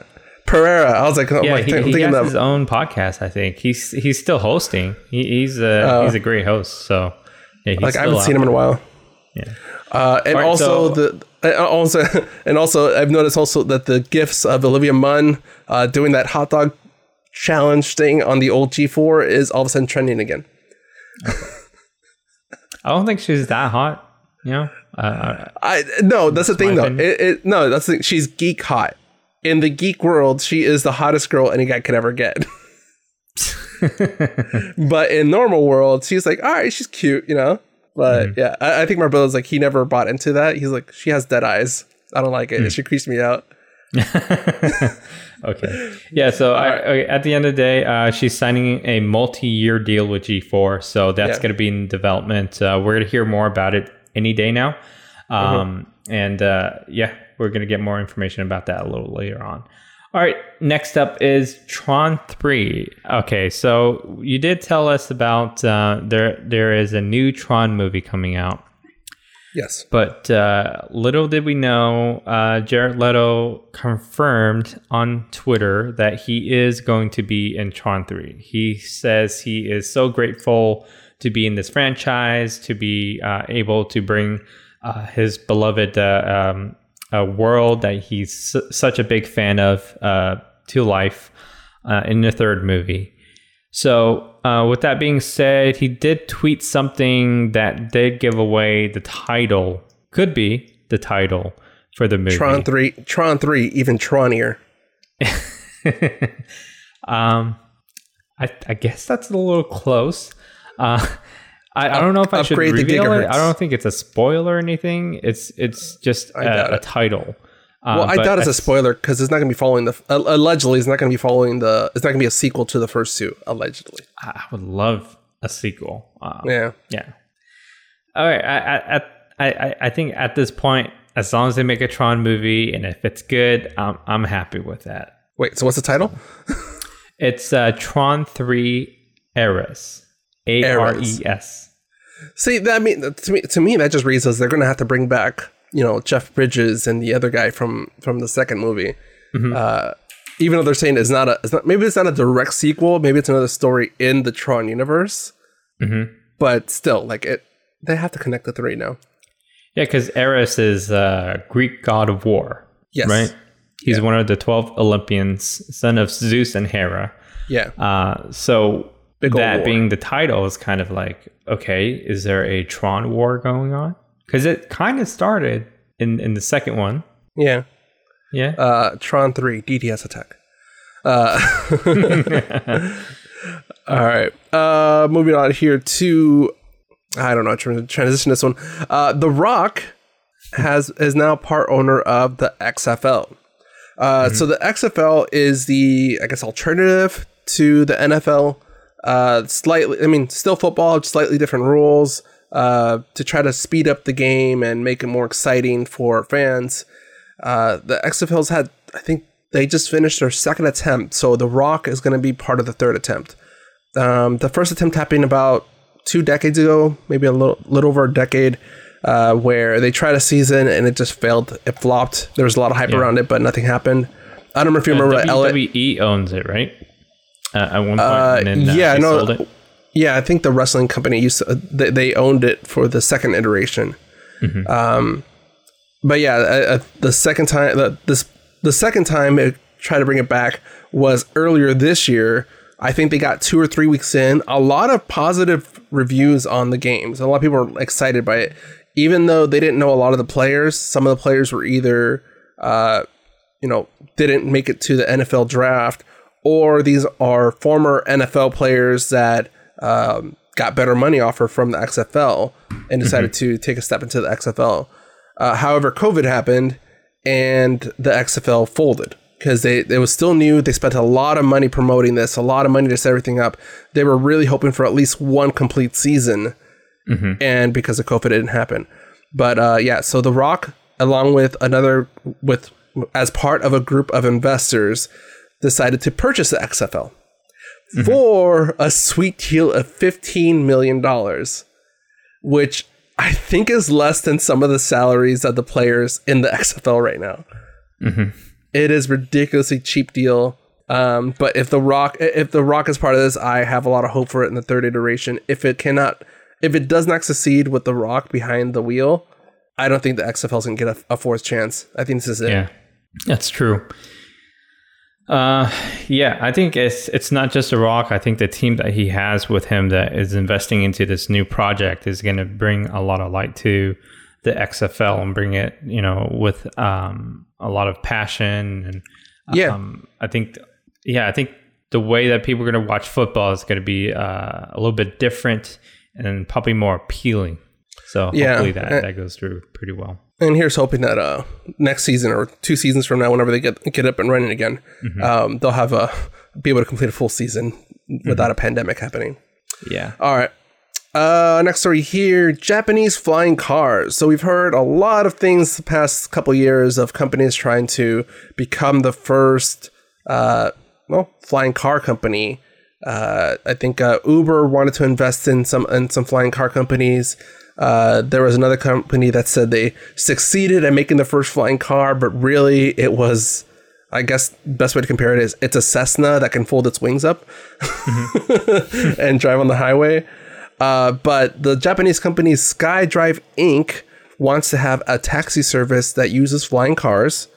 Pereira. I was like, I'm Yeah, like he, he thinking has of his own podcast. I think he's he's still hosting. He, he's a he's a great host. So yeah, he's Oh. like I haven't seen him in a while. Yeah. Uh, and right, also so- the uh, also and also I've noticed also that the gifs of Olivia Munn uh, doing that hot dog challenge thing on the old G4 is all of a sudden trending again. I don't think she's that hot. You know, uh, I no, that's the thing though. It, it, no, that's the. She's geek hot. In the geek world, she is the hottest girl any guy could ever get. but in normal world, she's like, all right, she's cute, you know. But Mm-hmm. yeah, I, I think my brother's like he never bought into that. He's like, she has dead eyes. I don't like it. Mm. She creeps me out. okay. Yeah. So I, okay, at the end of the day, uh, she's signing a multi-year deal with G4, so that's Yeah. going to be in development. Uh, we're going to hear more about it any day now, um, and uh, yeah, we're going to get more information about that a little later on. All right. Next up is Tron Three. Okay, so you did tell us about uh, there. There is a new Tron movie coming out. Yes. But uh, little did we know, uh, Jared Leto confirmed on Twitter that he is going to be in Tron 3. He says he is so grateful to be in this franchise, to be uh, able to bring uh, his beloved uh, um, uh, world that he's su- such a big fan of uh, to life uh, in the third movie. So, uh, with that being said, he did tweet something that did give away the title, could be the title for the movie. Tron three, Tron three, even Tronier. um, I, I guess that's a little close. Uh, I, I don't know if I should reveal it. I don't think it's a spoiler or anything. It's it's just I doubt a, a title. Uh, Well, I doubt it's a spoiler because it's not going to be following the. Uh, allegedly, it's not going to be following the. It's not going to be a sequel to the first two. Allegedly. I would love a sequel. Um, Yeah. Yeah. All right. I, I, I, I, think at this point, as long as they make a Tron movie and if it's good, I'm, I'm happy with that. Wait. So what's the title? It's uh, Tron 3 Ares. A R E S. See, that mean to me. To me, that just reads as they're going to have to bring back, you know, Jeff Bridges and the other guy from from the second movie. Uh, even though they're saying it's not a, it's not, maybe it's not a direct sequel. Maybe it's another story in the Tron universe. Mhm. But still, like it, they have to connect the three now. Yeah, because Ares is a Greek god of war, Yes. right? He's one of the 12 Olympians, son of Zeus and Hera. Yeah. Uh, so Big that war. being the title is kind of like, okay, is there a Tron war going on? Because it kind of started in, in the second one. Yeah. Yeah. Uh, Tron 3 DTS attack. Uh, all right. Uh, moving on here to I don't know. Trying to transition this one. Uh, the Rock has is now part owner of the XFL. Uh, So the XFL is the I guess alternative to the NFL. Uh, slightly, I mean, still football, slightly different rules. Uh, to try to speed up the game and make it more exciting for fans. Uh, the XFL's had, I think they just finished their second attempt, so The Rock is going to be part of the third attempt. Um, the first attempt happened about two decades ago, maybe a little, little over a decade, uh, where they tried a season and it just failed. It flopped. There was a lot of hype Yeah. around it, but nothing happened. I don't know if you Uh, remember. WWE owns it, right? Uh, at one point, Uh, then uh, yeah, they no, sold it. Yeah, I think the wrestling company used to, they, they owned it for the second iteration. Mm-hmm. Um, but yeah, uh, uh, the second time the this the second time it tried to bring it back was earlier this year. I think they got two or three weeks in. A lot of positive reviews on the games. A lot of people were excited by it, even though they didn't know a lot of the players. Some of the players were either, uh, you know, didn't make it to the NFL draft, or these are former NFL players that um, got better money offer from the XFL and decided to take a step into the XFL. Uh, however, COVID happened and the XFL folded because they it was still new. They spent a lot of money promoting this, a lot of money to set everything up. They were really hoping for at least one complete season, and because of COVID, it didn't happen. But uh, yeah, so The Rock, along with another with as part of a group of investors, decided to purchase the XFL for a sweet deal of fifteen million dollars, which I think is less than some of the salaries of the players in the XFL right now. It is ridiculously cheap deal. Um, but if the Rock, if the Rock is part of this, I have a lot of hope for it in the third iteration. If it cannot, if it does not succeed with the Rock behind the wheel, I don't think the XFL is gonna get a, a fourth chance. I think this is it. Yeah, that's true. Uh, yeah, I think it's it's not just a rock. I think the team that he has with him that is investing into this new project is going to bring a lot of light to the XFL and bring it, you know, with um a lot of passion and Yeah. Um, I think, yeah, I think the way that people are going to watch football is going to be uh, a little bit different and probably more appealing. So Yeah, hopefully that uh, that goes through pretty well. And here's hoping that uh, next season or two seasons from now, whenever they get get up and running again, um, they'll have a be able to complete a full season without a pandemic happening. Yeah. All right. Uh, next story here: Japanese flying cars. So we've heard a lot of things the past couple years of companies trying to become the first, uh, well, flying car company. Uh, I think uh, Uber wanted to invest in some in some flying car companies. Uh, there was another company that said they succeeded at making the first flying car, but really it was, I guess, best way to compare it is it's a Cessna that can fold its wings up and drive on the highway. Uh, but the Japanese company SkyDrive Inc. wants to have a taxi service that uses flying cars.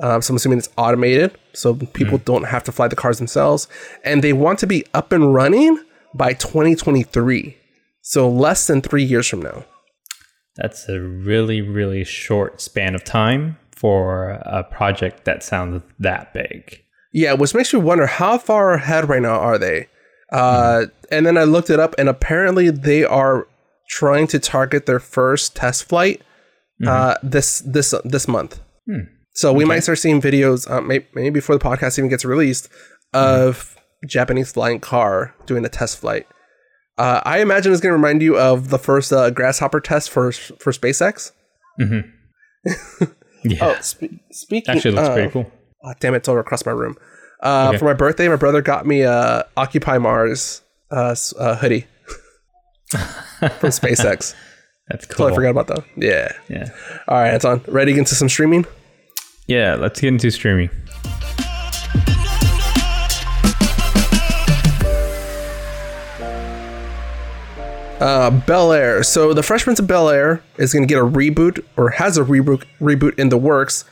Uh, so I'm assuming it's automated, so people don't have to fly the cars themselves. And they want to be up and running by 2023. So less than three years from now. That's a really, really short span of time for a project that sounds that big. Yeah, which makes me wonder how far ahead right now are they? Uh, And then I looked it up, and apparently they are trying to target their first test flight uh, this this this month. So we might start seeing videos, uh, maybe, maybe before the podcast even gets released, of Japanese flying car doing a test flight. Uh, I imagine it's going to remind you of the first uh, grasshopper test for for SpaceX. Yeah. Oh, spe- speaking. Actually, looks of- pretty cool. Oh, damn it, it's over across my room. Uh, Okay. For my birthday, my brother got me a Occupy Mars uh, uh, hoodie from SpaceX. That's cool. Totally forgot about that. Yeah. Yeah. All right, Anton, ready to get into some streaming? Yeah, let's get into streaming. Uh, Bel Air. So the Fresh Prince of Bel Air is going to get a reboot or has a reboot reboot in the works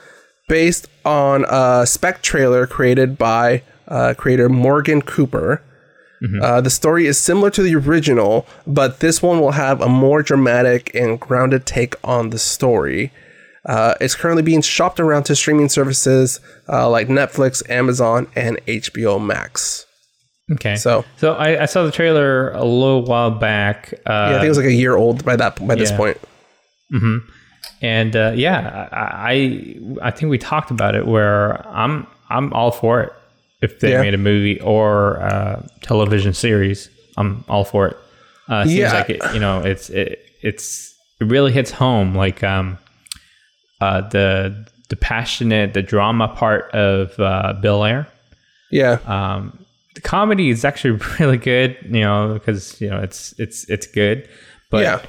based on a spec trailer created by uh, creator Morgan Cooper. Uh, the story is similar to the original, but this one will have a more dramatic and grounded take on the story. Uh, it's currently being shopped around to streaming services uh, like Netflix, Amazon, and HBO Max. Okay. So So I, I saw the trailer a little while back. Uh, yeah, I think it was like a year old by that by this yeah. point. and uh, yeah, I, I I think we talked about it where I'm I'm all for it. If they Yeah. made a movie or a television series, I'm all for it. Uh, seems Yeah. like it, you know, it's it, it's it really hits home. Like um, uh, the the passionate, the drama part of uh, Bel Air. Yeah. Um, the comedy is actually really good, you know, because you know it's it's it's good. But Yeah.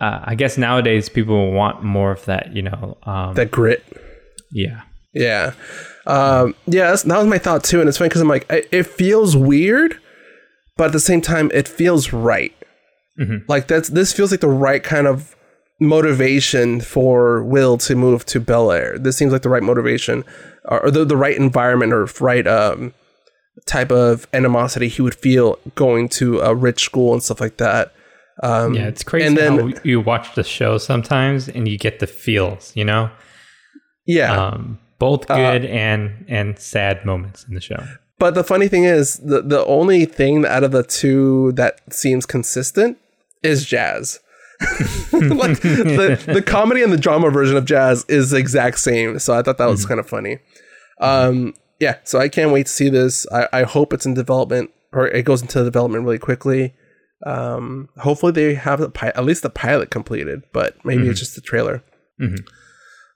uh, I guess nowadays people want more of that, you know. Um, that grit. yeah, Yeah. Um, yeah, that's, that was my thought too. And it's funny because I'm like, I, it feels weird, but at the same time, it feels right. Like that's this feels like the right kind of motivation for Will to move to Bel Air. This seems like the right motivation, or, or the, the right environment, or right um, type of animosity he would feel going to a rich school and stuff like that. Um, yeah, it's crazy and then- how you watch the show sometimes and you get the feels, you know, Yeah. um, both good and and sad moments in the show. But the funny thing is, the the only thing out of the two that seems consistent is jazz. like the the comedy and the drama version of jazz is the exact same. So I thought that was kind of funny. Um, yeah, so I can't wait to see this. I, I hope it's in development or it goes into development really quickly. Um, hopefully they have the pi- at least the pilot completed, but maybe it's just the trailer.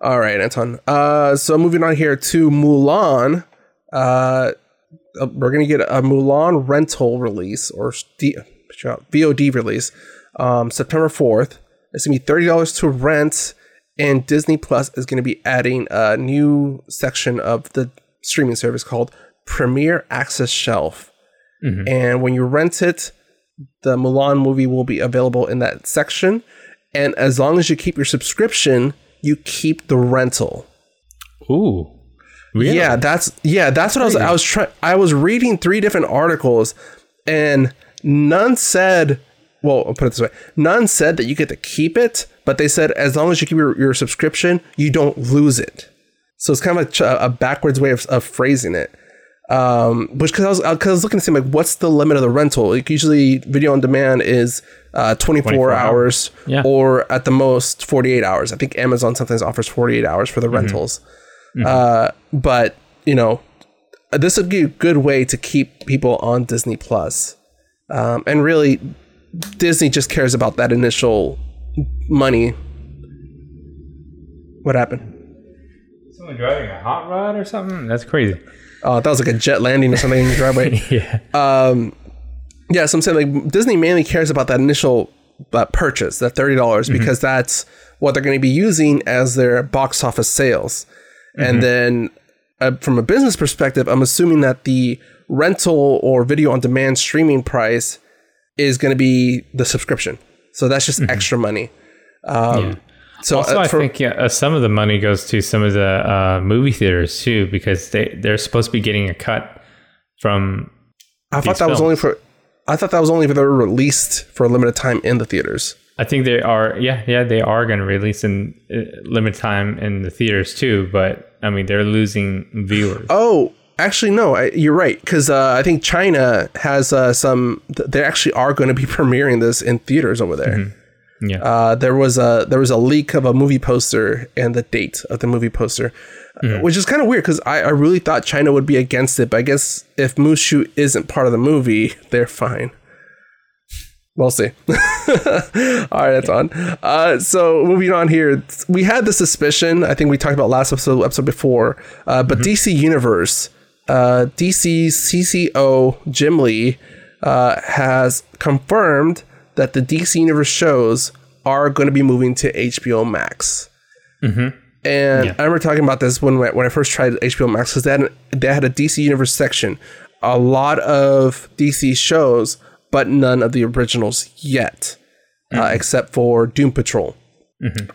All right, Anton. Uh, so moving on here to Mulan. Uh, uh, we're gonna get a Mulan rental release or D- VOD release um, September fourth. It's gonna be thirty dollars to rent, and Disney Plus is gonna be adding a new section of the streaming service called Premier Access Shelf. Mm-hmm. And when you rent it, the Mulan movie will be available in that section. And as long as you keep your subscription, you keep the rental. Ooh, really? Yeah, that's yeah, that's what I was I was trying I was reading three different articles and none said well, I'll put it this way. None said that you get to keep it, but they said as long as you keep your, your subscription, you don't lose it. So it's kind of a, a backwards way of, of phrasing it. Um, which because I was because I was looking to see like what's the limit of the rental? Like usually video on demand is uh 24, 24 hours Yeah. or at the most 48 hours. I think Amazon sometimes offers 48 hours for the Mm-hmm. rentals. Uh, but you know, this would be a good way to keep people on Disney Plus. Um, and really, Disney just cares about that initial money. What happened? Someone driving a hot rod or something? That's crazy. Oh, that was like a jet landing or something in the driveway. Yeah. Um, yeah, so I'm saying like Disney mainly cares about that initial uh, purchase, that thirty dollars, because that's what they're going to be using as their box office sales. And then, uh, from a business perspective, I'm assuming that the rental or video on demand streaming price is going to be the subscription. So that's just extra money. Um, So Also, uh, I think yeah, uh, some of the money goes to some of the uh, movie theaters too, because they they're supposed to be getting a cut from. I thought that was only for. I thought that was only if they were released for a limited time in the theaters. I think they are. Yeah, yeah, they are going to release in uh, limited time in the theaters too. But I mean, they're losing viewers. Oh, actually, no, I, you're right. Because uh, I think China has uh, some. They actually are going to be premiering this in theaters over there. Yeah. Uh, there was a there was a leak of a movie poster and the date of the movie poster, uh, which is kind of weird because I, I really thought China would be against it. But I guess if Mushu isn't part of the movie, they're fine. We'll see. All right, that's on. Uh, so moving on here, we had the suspicion. I think we talked about last episode, episode before, uh, but DC Universe, uh, DC CCO Jim Lee uh, has confirmed that the DC Universe shows are going to be moving to HBO Max. And I remember talking about this when when I first tried HBO Max because they had they had a DC Universe section, a lot of DC shows, but none of the originals yet, uh, except for Doom Patrol.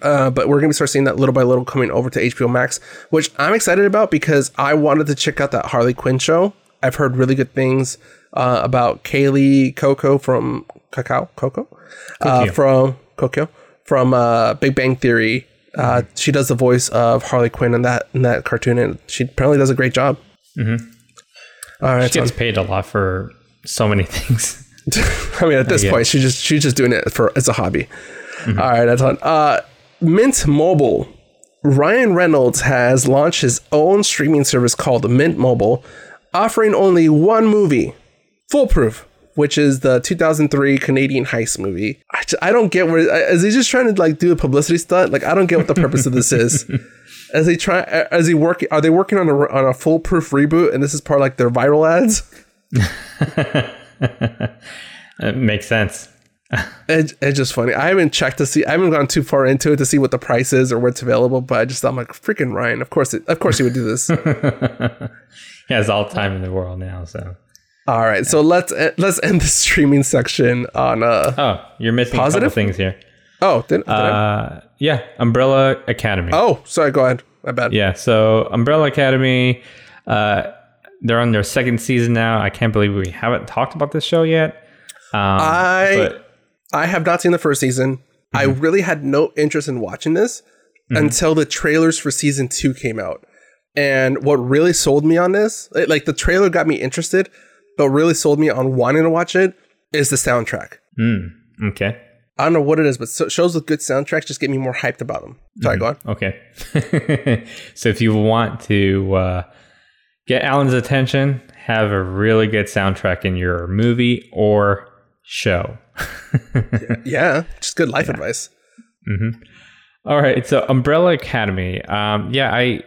Uh, but we're gonna start seeing that little by little coming over to HBO Max, which I'm excited about because I wanted to check out that Harley Quinn show. I've heard really good things uh, about Kaley Cuoco from Cacao Coco, uh, from Kokyo from uh, Big Bang Theory. Uh, she does the voice of Harley Quinn in that in that cartoon, and she apparently does a great job. Mm-hmm. All right, she gets paid a lot for so many things. I mean, at this point, she just she's just doing it for as a hobby. All right, that's on. Uh, Mint Mobile. Ryan Reynolds has launched his own streaming service called Mint Mobile, offering only one movie, Foolproof, which is the 2003 Canadian heist movie. I, I don't get where is he just trying to like do a publicity stunt? Like I don't get what the purpose of this is. As they try, as he work, are they working on a on a foolproof reboot? And this is part of like their viral ads. It makes sense. It, it's just funny. I haven't checked to see. I haven't gone too far into it to see what the price is or where it's available. But I just thought, I'm like, freaking Ryan. Of course, it, of course, he would do this. He has all time in the world now. So. All right, so let's e- let's end the streaming section on. uh Oh, you're missing Positive? couple things here. Oh, did, did I? Uh, yeah, Umbrella Academy. Oh, sorry. Go ahead. My bad. Yeah, so Umbrella Academy, uh, they're on their second season now. I can't believe we haven't talked about this show yet. Um, I but I have not seen the first season. I Mm-hmm. really had no interest in watching this until the trailers for season two came out. And what really sold me on this, like, the trailer got me interested, but really sold me on wanting to watch it is the soundtrack. okay, I don't know what it is, but so, shows with good soundtracks just get me more hyped about them. Sorry, go on. okay. so if you want to uh, get Alan's attention, have a really good soundtrack in your movie or show. Yeah, just good life advice. All right, so Umbrella Academy. Um, yeah, I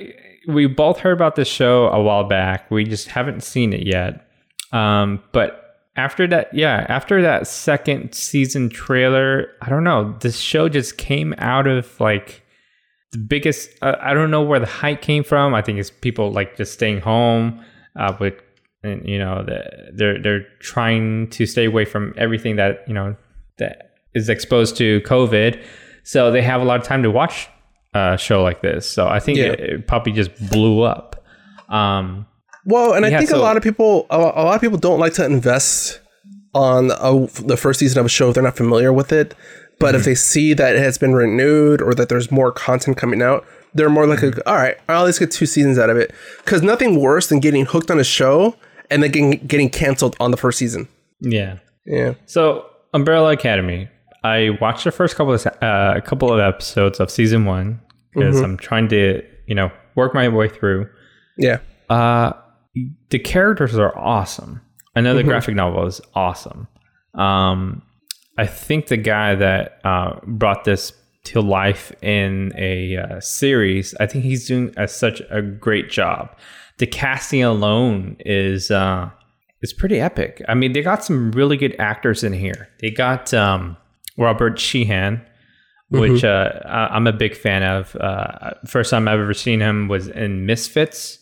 we both heard about this show a while back. We just haven't seen it yet. Um, but after that, yeah, after that second season trailer, I don't know. This show just came out of like the biggest. Uh, I don't know where the hype came from. I think it's people like just staying home uh, with, and you know, the, they're they're trying to stay away from everything that you know that is exposed to COVID. So they have a lot of time to watch a show like this. So I think Yeah. it, it probably just blew up. Um, Well, and I think a lot of people, a, a lot of people don't like to invest on a, the first season of a show if they're not familiar with it. But Mm-hmm. if they see that it has been renewed or that there's more content coming out, they're more like, a, all right, I'll at least get two seasons out of it. Because nothing worse than getting hooked on a show and then getting, getting canceled on the first season. Yeah. Yeah. So Umbrella Academy. I watched the first couple of uh, a couple of episodes of season one because I'm trying to you know work my way through. Yeah. Uh, the characters are awesome. I know the graphic novel is awesome. Um, I think the guy that uh, brought this to life in a uh, series, I think he's doing a, such a great job. The casting alone is uh, is pretty epic. I mean, they got some really good actors in here. They got um, Robert Sheehan, which uh, I'm a big fan of. Uh, first time I've ever seen him was in Misfits,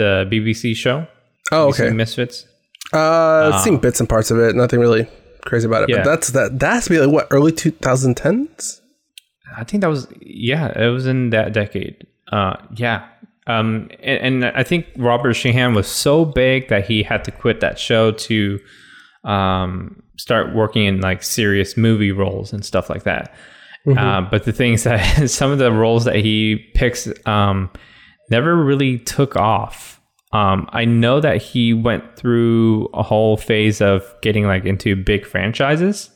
the BBC show. Oh, okay. Misfits. Uh, I've seen bits and parts of it. Nothing really crazy about it. Yeah. But that's that. That has to be like what early 2010s. I think that was yeah, it was in that decade. Uh, yeah. Um, and, and I think Robert Sheehan was so big that he had to quit that show to um, start working in like serious movie roles and stuff like that. Uh, but the things that some of the roles that he picks um, never really took off. Um, I know that he went through a whole phase of getting like into big franchises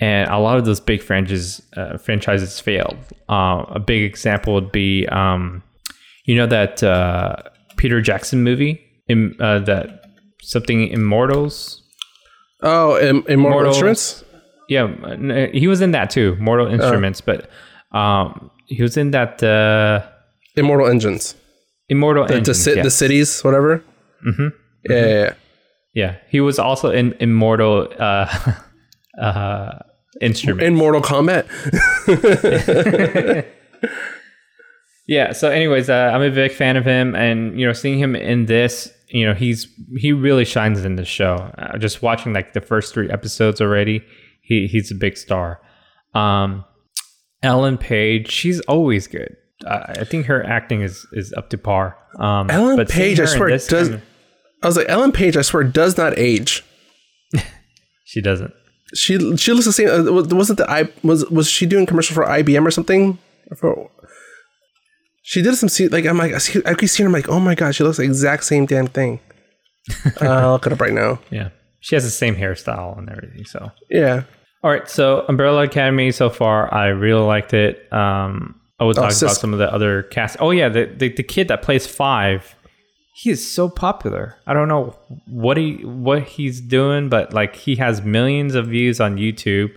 and a lot of those big franchises uh, franchises failed. Uh, a big example would be, um, you know, that uh, Peter Jackson movie, im- uh, that something Immortals. Oh, Im- Immortal Mortal- Instruments. Yeah, he was in that too, Mortal Instruments. But um, he was in that uh, Immortal Engines. Immortal The, Engines. ci- yeah. the cities, whatever. Mm-hmm. Yeah, yeah, yeah. yeah, he was also in Immortal uh, uh, Instruments. In Mortal Kombat. Yeah. So, anyways, uh, I'm a big fan of him, and you know, seeing him in this, you know, he's he really shines in this show. Uh, just watching like the first three episodes already, he he's a big star. Um, Ellen Page, she's always good. I think her acting is is up to par. Um, Ellen Page, I swear, does. kind of- I was like, Ellen Page, I swear, does not age. she doesn't. She she looks the same. Uh, was- wasn't the I was was she doing commercial for IBM or something? For, she did some like I'm like I, see, I keep seeing her I'm like oh my god she looks the exact same damn thing. uh, I'll look it up right now. Yeah, she has the same hairstyle and everything. So, Yeah. all right. So, Umbrella Academy so far, I really liked it. Um, I will talk Sis- about some of the other cast. Oh yeah, the, the the kid that plays Five, he is so popular. I don't know what he what he's doing, but like he has millions of views on YouTube,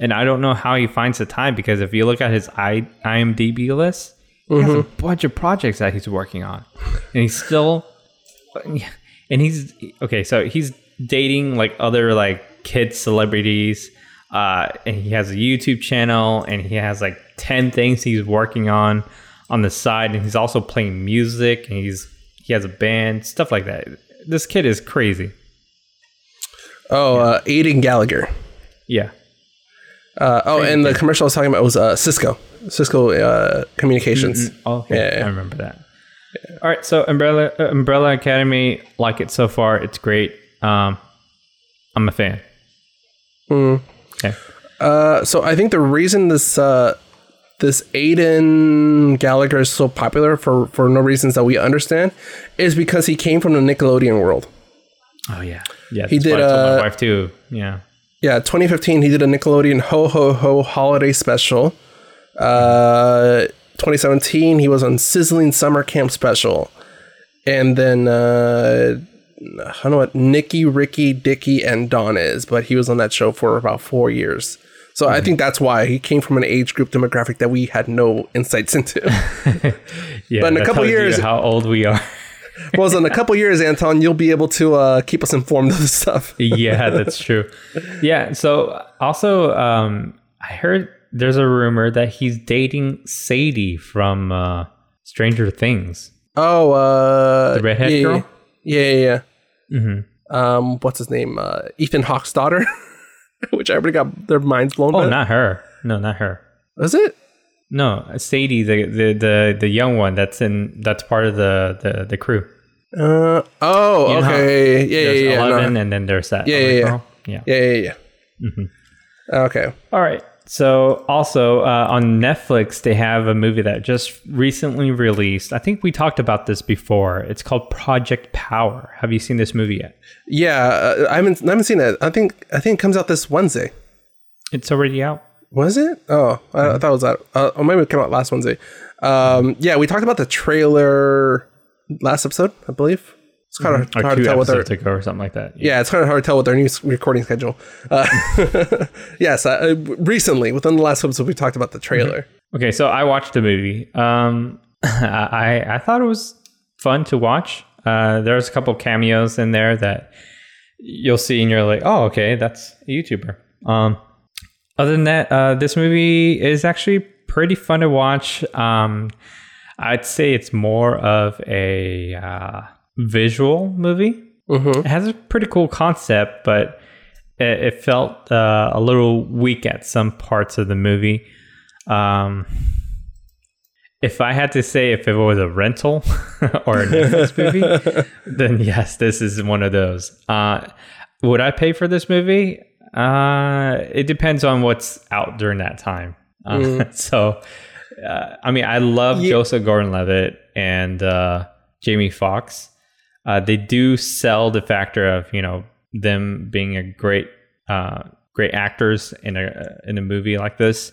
and I don't know how he finds the time because if you look at his I, IMDb list, he has a mm-hmm. bunch of projects that he's working on, and he's still, and he's okay. So he's dating like other like kid celebrities. Uh, and he has a YouTube channel, and he has like ten things he's working on on the side, and he's also playing music, and he's he has a band, stuff like that. This kid is crazy. Oh, uh, Aidan Gallagher. Yeah, Uh, oh, and the commercial I was talking about was uh, Cisco. Cisco uh, Communications. Oh, okay. Yeah, yeah. I remember that. All right, so Umbrella uh, Umbrella Academy, like it so far. It's great. Um, I'm a fan. Mm. Okay. Uh, so I think the reason this uh, this Aidan Gallagher is so popular for for no reasons that we understand is because he came from the Nickelodeon world. Oh yeah, yeah. He that's did, what I told uh, my wife too. Yeah. Yeah, 2015 he did a Nickelodeon Ho Ho Ho holiday special. Uh, 2017 he was on Sizzling Summer Camp special, and then uh, I don't know what Nicky, Ricky, Dicky, and Dawn is, but he was on that show for about four years. So I think that's why he came from an age group demographic that we had no insights into. Yeah. But in a couple years- how old we are. well, in a couple years, Anton, you'll be able to uh, keep us informed of this stuff. yeah, that's true. Yeah. So also, um, I heard there's a rumor that he's dating Sadie from uh, Stranger Things. Oh, uh, The redhead yeah, girl? Yeah, yeah, yeah. Mm-hmm. Um, what's his name? Uh, Ethan Hawke's daughter, which everybody got their minds blown. Oh, by. not her. No, not her. Was it? No, Sadie, the, the the the young one that's in that's part of the the, the crew. Uh, oh, You know okay. Yeah, yeah, yeah. no. eleven, and then there's that. Yeah, yeah, yeah. yeah. Yeah, yeah, yeah. Mm-hmm. Okay. All right. So also uh, on Netflix, they have a movie that just recently released. I think we talked about this before. It's called Project Power. Have you seen this movie yet? Yeah, uh, I haven't I haven't seen it. I think I think it comes out this Wednesday. It's already out. Was it? Oh, I, I thought it was out. Uh, or maybe it came out last Wednesday. Um, yeah, we talked about the trailer last episode, I believe. It's kind of Or hard two to tell with our episodes ago or something like that. yeah, it's kind of hard to tell with our new recording schedule. Uh, yes, uh, recently within the last episode, we talked about the trailer. Okay, so I watched the movie. Um, I I thought it was fun to watch. Uh, there's a couple cameos in there that you'll see, and you're like, oh, okay, that's a YouTuber. Um, other than that, uh, this movie is actually pretty fun to watch. Um, I'd say it's more of a uh, visual movie. Mhm. It has a pretty cool concept, but it, it felt uh, a little weak at some parts of the movie. Um, if I had to say if it was a rental or a Netflix movie, then yes, this is one of those. Uh, would I pay for this movie? Uh, it depends on what's out during that time. Uh, so, uh, I mean, I love Ye- Joseph Gordon-Levitt and uh, Jamie Foxx. Uh, they do sell the factor of you know them being a great uh, great actors in a in a movie like this.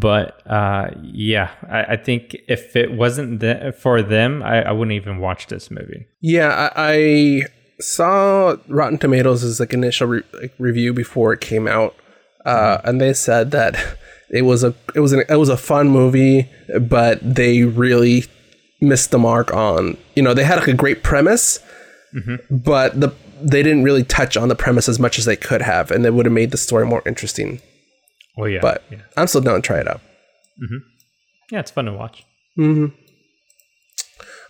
But uh, yeah, I, I think if it wasn't th- for them, I, I wouldn't even watch this movie. Yeah, I, I saw Rotten Tomatoes' as like initial re- like, review before it came out, uh, and they said that it was a it was an, it was a fun movie, but they really missed the mark on you know they had like a great premise, but the they didn't really touch on the premise as much as they could have, and it would have made the story more interesting. Well, yeah, But yeah, I'm still down to try it out. yeah, it's fun to watch.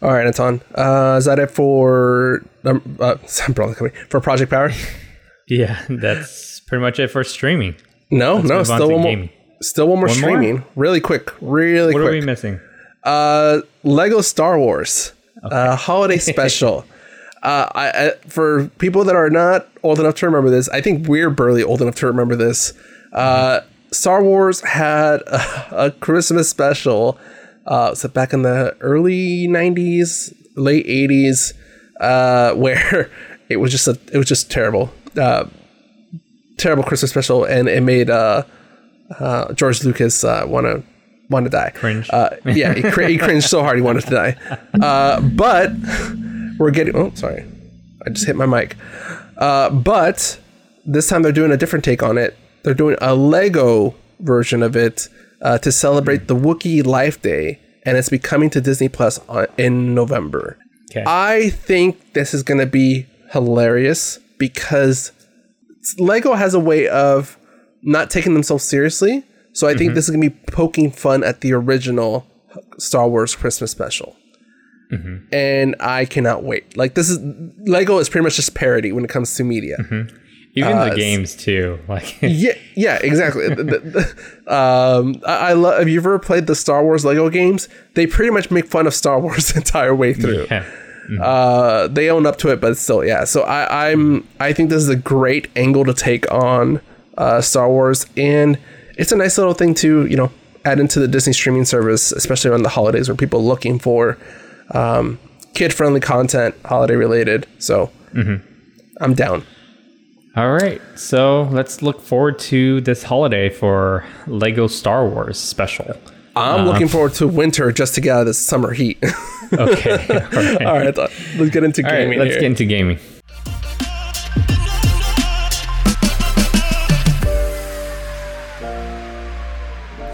All right, Anton. Uh, is that it for um, uh, for Project Power? Yeah, that's pretty much it for streaming. No, no, move on still one more. Still one more One more? streaming. Really quick, really quick. What are we missing? Uh, Lego Star Wars uh, holiday special. Uh, I, I, for people that are not old enough to remember this, I think we're barely old enough to remember this. Uh, Star Wars had a, a Christmas special. Uh, it back in the early '90s, late '80s, uh, where it was just a, it was just terrible, uh, terrible Christmas special, and it made uh, uh, George Lucas uh, want to want to die. Cringe. Uh, yeah, he, cr- he cringed so hard he wanted to die. Uh, but we're getting. Oh, sorry, I just hit my mic. Uh, but this time they're doing a different take on it. They're doing a Lego version of it uh, to celebrate the Wookiee Life Day, and it's be coming to Disney Plus on, in November. Okay. I think this is going to be hilarious because Lego has a way of not taking themselves seriously. So I think this is going to be poking fun at the original Star Wars Christmas special. And I cannot wait. Like this is Lego is pretty much just parody when it comes to media. Even uh, the games too. Like, Yeah, yeah, exactly. The- the- the- um, I, I love. Have you ever played the Star Wars Lego games? They pretty much make fun of Star Wars the entire way through. yeah. Uh, they own up to it, but still, yeah. So I, I'm I think this is a great angle to take on uh, Star Wars, and it's a nice little thing to you know add into the Disney streaming service, especially around the holidays where people are looking for um, kid friendly content, holiday related. So I'm down. All right, so let's look forward to this holiday for Lego Star Wars special. I'm looking forward to winter just to get out of this summer heat. Okay, all right. All right, let's get into All right, gaming. let's here. get into gaming.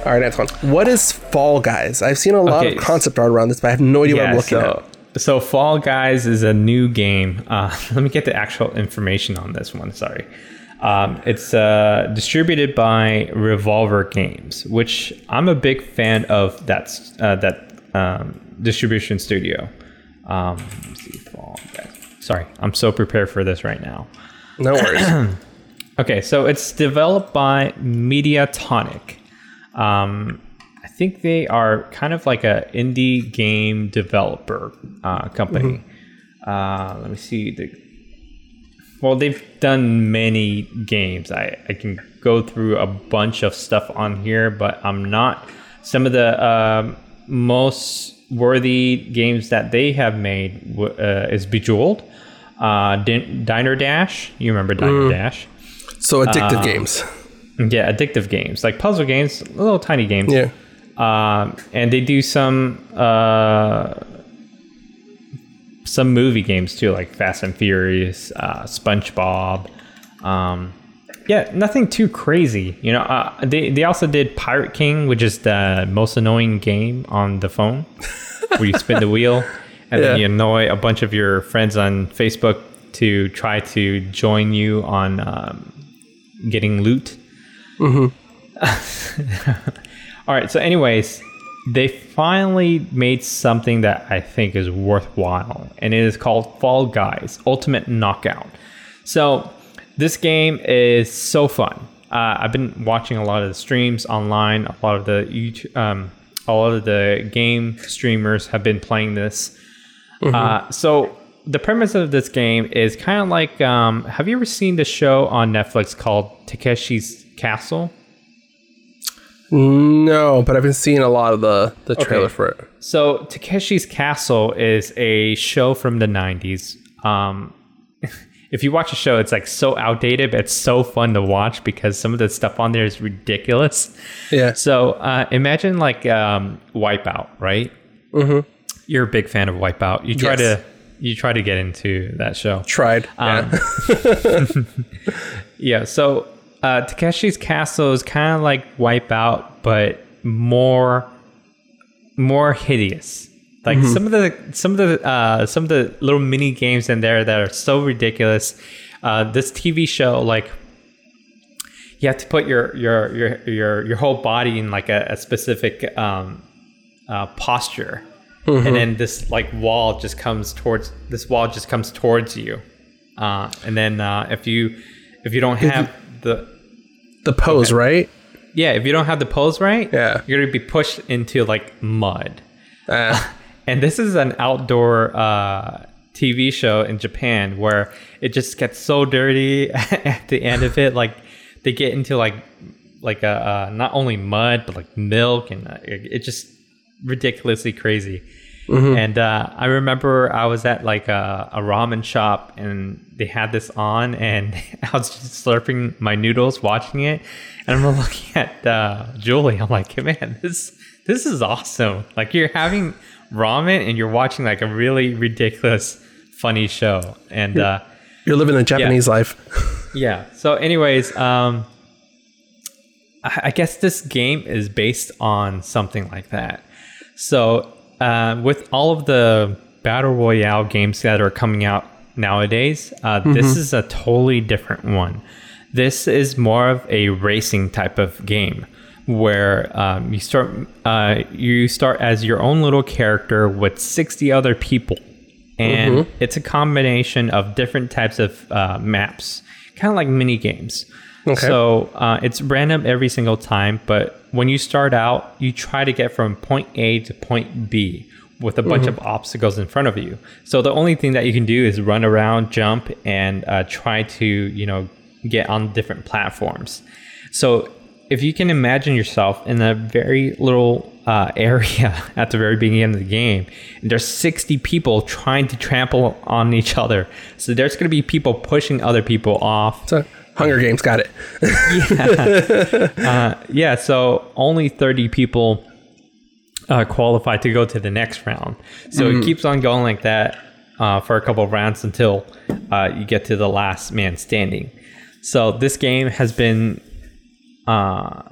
All right, Antoine. What is Fall Guys? I've seen a lot Okay, of concept art around this, but I have no idea what I'm looking so, at. so Fall Guys is a new game. Uh, let me get the actual information on this one. Sorry. Um, it's uh, distributed by Revolver Games, which I'm a big fan of that uh, that um, distribution studio. Um, see, Fall Guys. Sorry, I'm so prepared for this right now. No worries. Okay, so it's developed by Mediatonic. Um, I think they are kind of like a indie game developer uh, company. Uh, let me see. The, well, they've done many games. I, I can go through a bunch of stuff on here, but I'm not. Some of the um most worthy games that they have made uh, is Bejeweled, uh, Din- Diner Dash. You remember Diner Dash? So addictive Uh, games. Yeah, addictive games like puzzle games, little tiny games. Yeah. Um, and they do some uh, some movie games too, like Fast and Furious, uh, SpongeBob. Um, yeah, nothing too crazy. You know, uh, they they also did Pirate King, which is the most annoying game on the phone, where you spin the wheel and then you annoy a bunch of your friends on Facebook to try to join you on um, getting loot. All right. So, anyways, they finally made something that I think is worthwhile, and it is called Fall Guys Ultimate Knockout. So, this game is so fun. Uh, I've been watching a lot of the streams online. A lot of the YouTube, um, a lot of the game streamers have been playing this. Uh, so the premise of this game is kind of like um, have you ever seen the show on Netflix called Takeshi's Castle? No, but I've been seeing a lot of the the trailer for it. So Takeshi's Castle is a show from the 90s. Um, if you watch a show, it's like so outdated, but it's so fun to watch because some of the stuff on there is ridiculous. Yeah. So uh, imagine like um, Wipeout, right? Mm-hmm. You're a big fan of Wipeout. You try Yes. to you try to get into that show. Tried. Um, yeah. Yeah, so uh, Takeshi's Castle is kind of like Wipeout, but more more hideous. Like some of the some of the uh, some of the little mini games in there that are so ridiculous. Uh, this TV show, like you have to put your your your your your whole body in like a, a specific um, uh, posture, and then this like wall just comes towards this wall just comes towards you, uh, and then uh, if you if you don't have the the pose, right? yeah if you don't have the pose right, Yeah. you're gonna be pushed into like mud. Uh, And this is an outdoor uh, TV show in Japan where it just gets so dirty at the end of it. Like they get into like like a, uh, not only mud but like milk and uh, it, it just ridiculously crazy. And uh, I remember I was at like a, a ramen shop and they had this on and I was just slurping my noodles watching it and I'm looking at uh, Julie. I'm like, man, this this is awesome. Like you're having ramen and you're watching like a really ridiculous, funny show. And uh, you're living a Japanese life. yeah. So, anyways, um, I I guess this game is based on something like that. So, uh, with all of the battle royale games that are coming out nowadays, uh, this is a totally different one. This is more of a racing type of game where um, you start uh, you start as your own little character with 60 other people. And it's a combination of different types of uh, maps kind of like mini games Okay. so uh, it's random every single time but when you start out you try to get from point a to point b with a bunch of obstacles in front of you so the only thing that you can do is run around jump and uh, try to you know get on different platforms so if you can imagine yourself in a very little uh, area at the very beginning of the game, and there's 60 people trying to trample on each other. So there's going to be people pushing other people off. So, Hunger Games got it. Yeah, so only 30 people uh, qualify to go to the next round. So it keeps on going like that uh, for a couple of rounds until uh, you get to the last man standing. So this game has been, uh,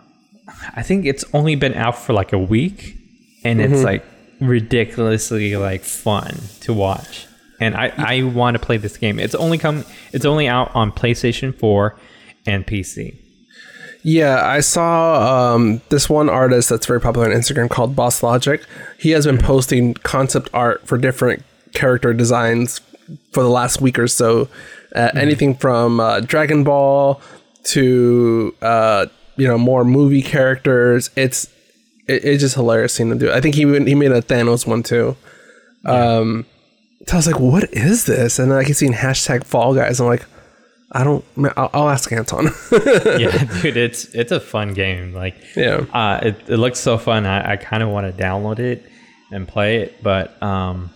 I think it's only been out for like a week, and it's like ridiculously like fun to watch. And I, I want to play this game. It's only come. It's only out on PlayStation 4 and PC. Yeah, I saw um, this one artist that's very popular on Instagram called Boss Logic. He has been posting concept art for different character designs for the last week or so. Uh, Anything from uh, Dragon Ball to uh, you know more movie characters. It's it, it's just hilarious seeing him do. It. I think he he made a Thanos one too. Um, so I was like, what is this? And then I keep seeing hashtag Fall Guys. I'm like, I don't. I'll, I'll ask Anton. yeah, dude, it's it's a fun game. Like, Yeah. uh, it, it looks so fun. I, I kind of want to download it and play it, but um,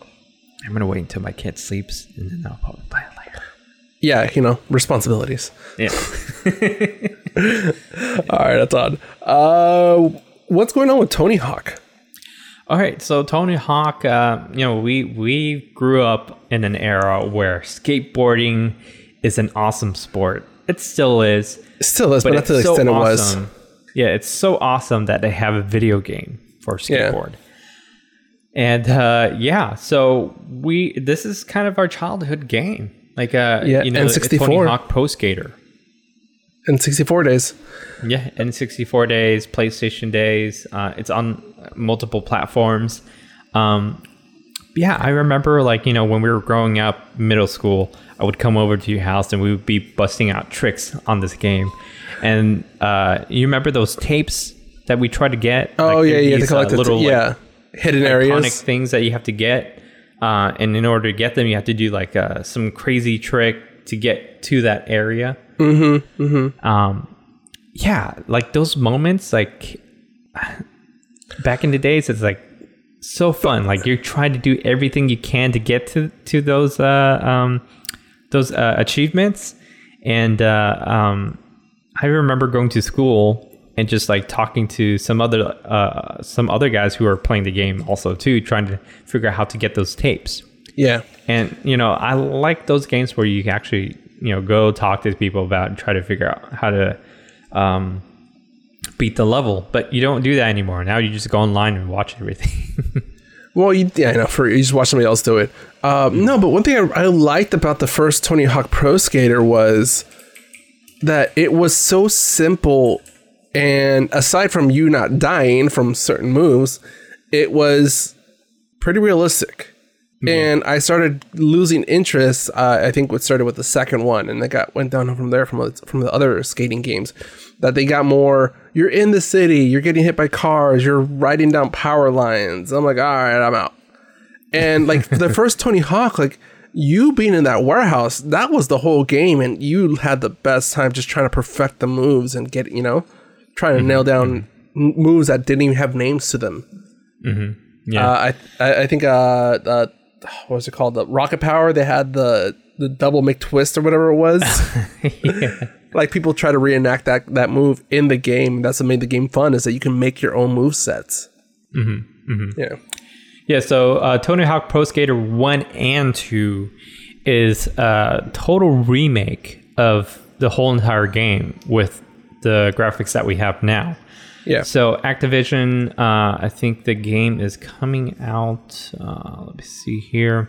I'm gonna wait until my kid sleeps and then I'll probably play it later. yeah, you know, responsibilities. Yeah. All right, that's odd. Uh, what's going on with Tony Hawk? All right, so Tony Hawk, uh, you know, we we grew up in an era where skateboarding is an awesome sport. It still is, It still is, but, not it's to the so extent it was. awesome. Yeah, it's so awesome that they have a video game for Yeah. skateboard. And uh, yeah, so we this is kind of our childhood game, like uh, Yeah, you know, N64. Tony Hawk Pro Skater. N64 days. Yeah, N64 days, PlayStation days. Uh, it's on multiple platforms. Um, yeah, I remember like you know when we were growing up, middle school, I would come over to your house and we would be busting out tricks on this game. And uh, you remember those tapes that we tried to get? Oh Like, yeah, you to collect uh, little like, yeah hidden iconic areas. things that you have to get. Uh, and in order to get them, you have to do like uh, some crazy trick to get to that area. Mm-hmm. Mm-hmm. Um, yeah, like those moments, like back in the days, it's like so fun. Like you're trying to do everything you can to get to to those uh, um, those uh, achievements. And uh, um, I remember going to school and just like talking to some other uh, some other guys who are playing the game also too, trying to figure out how to get those tapes. Yeah, And you know, I like those games where you actually you know go talk to people about and try to figure out how to um, beat the level. But you don't do that anymore. Now you just go online and watch everything. Well, you, yeah, I know. For you just watch somebody else do it. Um, no, but one thing I, I liked about the first Tony Hawk Pro Skater was that it was so simple, and aside from you not dying from certain moves, it was pretty realistic. And I started losing interest. Uh, I think what started with the second one, and it got went down from there from from the other skating games. That they got more. You're in the city. You're getting hit by cars. You're riding down power lines. I'm like, all right, I'm out. And like the first Tony Hawk, like you being in that warehouse, that was the whole game, and you had the best time just trying to perfect the moves and get you know, trying to nail down moves that didn't even have names to them. yeah. Uh, I, I I think uh, uh what was it called? The rocket power? They had the the double McTwist or whatever it was. Like people try to reenact that that move in the game. That's what made the game fun is that you can make your own move sets. Mm-hmm. yeah. Yeah, so uh, Tony Hawk Pro Skater 1 and 2 is a total remake of the whole entire game with the graphics that we have now. Yeah So Activision, uh, I think the game is coming out. Uh, let me see here.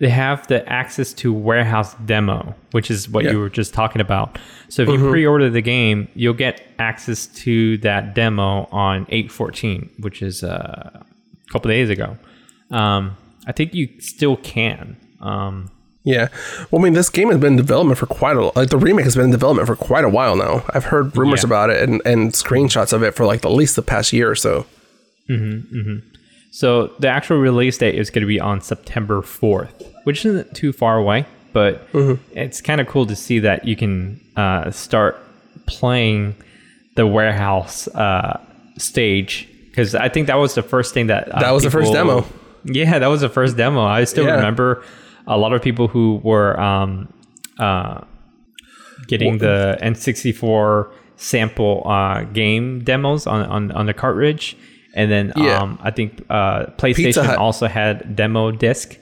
They have the access to warehouse demo, which is what Yeah. you were just talking about. So if you pre-order the game, you'll get access to that demo on 814, which is uh, a couple days ago. Um, I think you still can. Um, Yeah. Well, I mean, this game has been in development for quite a like the remake has been in development for quite a while now. I've heard rumors Yeah. about it and, and screenshots of it for like at least the past year or so. So the actual release date is going to be on September 4th, which isn't too far away, but it's kind of cool to see that you can uh, start playing the warehouse uh, stage because I think that was the first thing that uh, That was the first demo. Yeah, that was the first demo. I still Yeah. remember a lot of people who were um, uh, getting the N64 sample uh, game demos on, on, on the cartridge. And then Yeah. um, I think uh, PlayStation also had demo disc.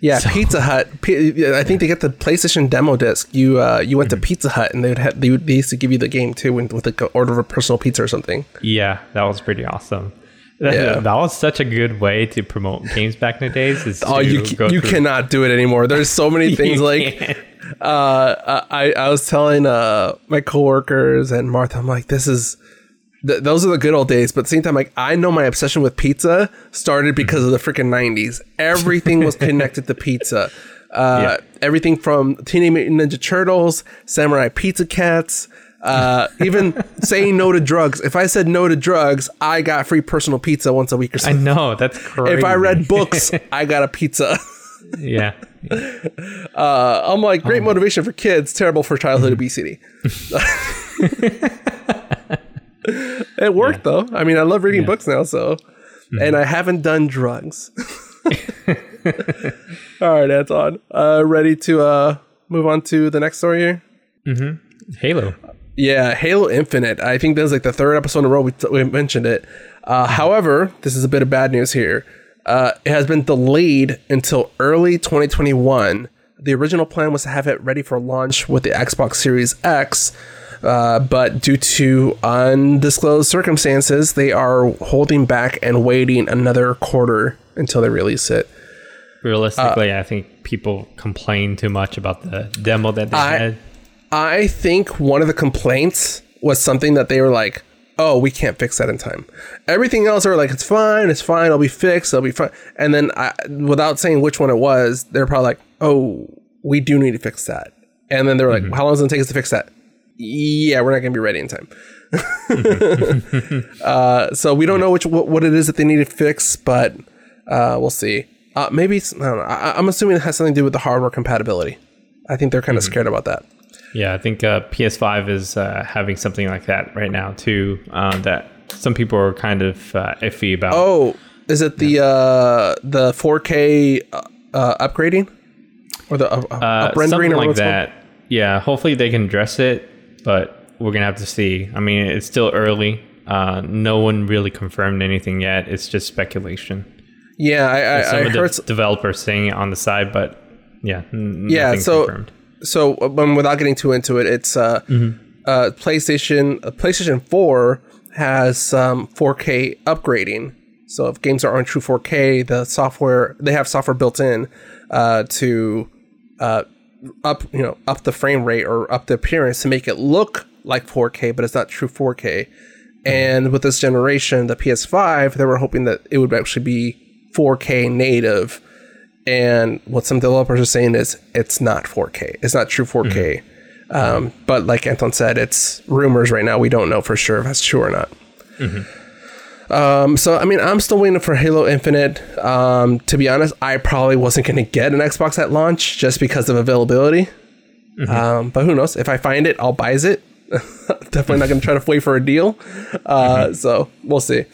Yeah, Pizza Hut. P- I think they get the PlayStation demo disc, you uh, you went to Pizza Hut and they would have, they, would, they used to give you the game too with, with like an order of a personal pizza or something. Yeah, that was pretty awesome. That, Yeah. that was such a good way to promote games back in the days. Is Oh, you you through- cannot do it anymore. There's so many things like uh, I I was telling uh my coworkers and Martha, I'm like, this is th- those are the good old days. But at the same time, like I know my obsession with pizza started because of the freaking '90s. Everything was connected to pizza. Uh, Everything from Teenage Mutant Ninja Turtles, Samurai Pizza Cats. Uh, even saying no to drugs. If I said no to drugs, I got free personal pizza once a week or something. I know that's crazy. If I read books, I got a pizza. yeah, Uh, I'm like, great motivation for kids, terrible for childhood obesity. it worked though. I mean, I love reading books now, so, and I haven't done drugs. All right, Anton. Uh, ready to uh, move on to the next story here? mhm Halo. Yeah, Halo Infinite. I think this is like the third episode in a row we, t- we mentioned it. Uh, however, this is a bit of bad news here. Uh, it has been delayed until early 2021. The original plan was to have it ready for launch with the Xbox Series X, uh, but due to undisclosed circumstances, they are holding back and waiting another quarter until they release it. Realistically, I think people complain too much about the demo that they I- had. I think one of the complaints was something that they were like, "Oh, we can't fix that in time." Everything else, they were like, "It's fine, it's fine, it'll be fixed, it'll be fine." And then, I, without saying which one it was, they're probably like, "Oh, we do need to fix that." And then they're like, "How long does it going to take us to fix that?" Yeah, we're not gonna be ready in time. uh, so we don't know which what, what it is that they need to fix, but uh, we'll see. Uh, maybe I don't know. I, I'm assuming it has something to do with the hardware compatibility. I think they're kind of scared about that. Yeah, I think uh, PS5 is uh, having something like that right now too. Um, that some people are kind of uh, iffy about. Oh, is it the uh, the 4K uh, uh, upgrading or the uh, uh, up rendering something or like it called? that. Yeah, hopefully they can address it, but we're gonna have to see. I mean, it's still early. Uh, no one really confirmed anything yet. It's just speculation. Yeah, I, I, Some I of the heard. s- developers saying it on the side, but yeah, n- Yeah, nothing so confirmed. So, um, without getting too into it, it's uh, Mm-hmm. uh, PlayStation. Uh, PlayStation Four has some 4K upgrading. So, if games are on true 4K, the software they have software built in uh, to uh, up you know up the frame rate or up the appearance to make it look like 4K, but it's not true 4K. And with this generation, the PS5, they were hoping that it would actually be 4K native. And what some developers are saying is it's not 4K. It's not true 4K. Um, but like Anton said, it's rumors right now. We don't know for sure if that's true or not. Um, so I mean, I'm still waiting for Halo Infinite. Um, to be honest, I probably wasn't going to get an Xbox at launch just because of availability. Um, but who knows? If I find it, I'll buy it. Definitely not going to try to wait for a deal. Uh, So we'll see.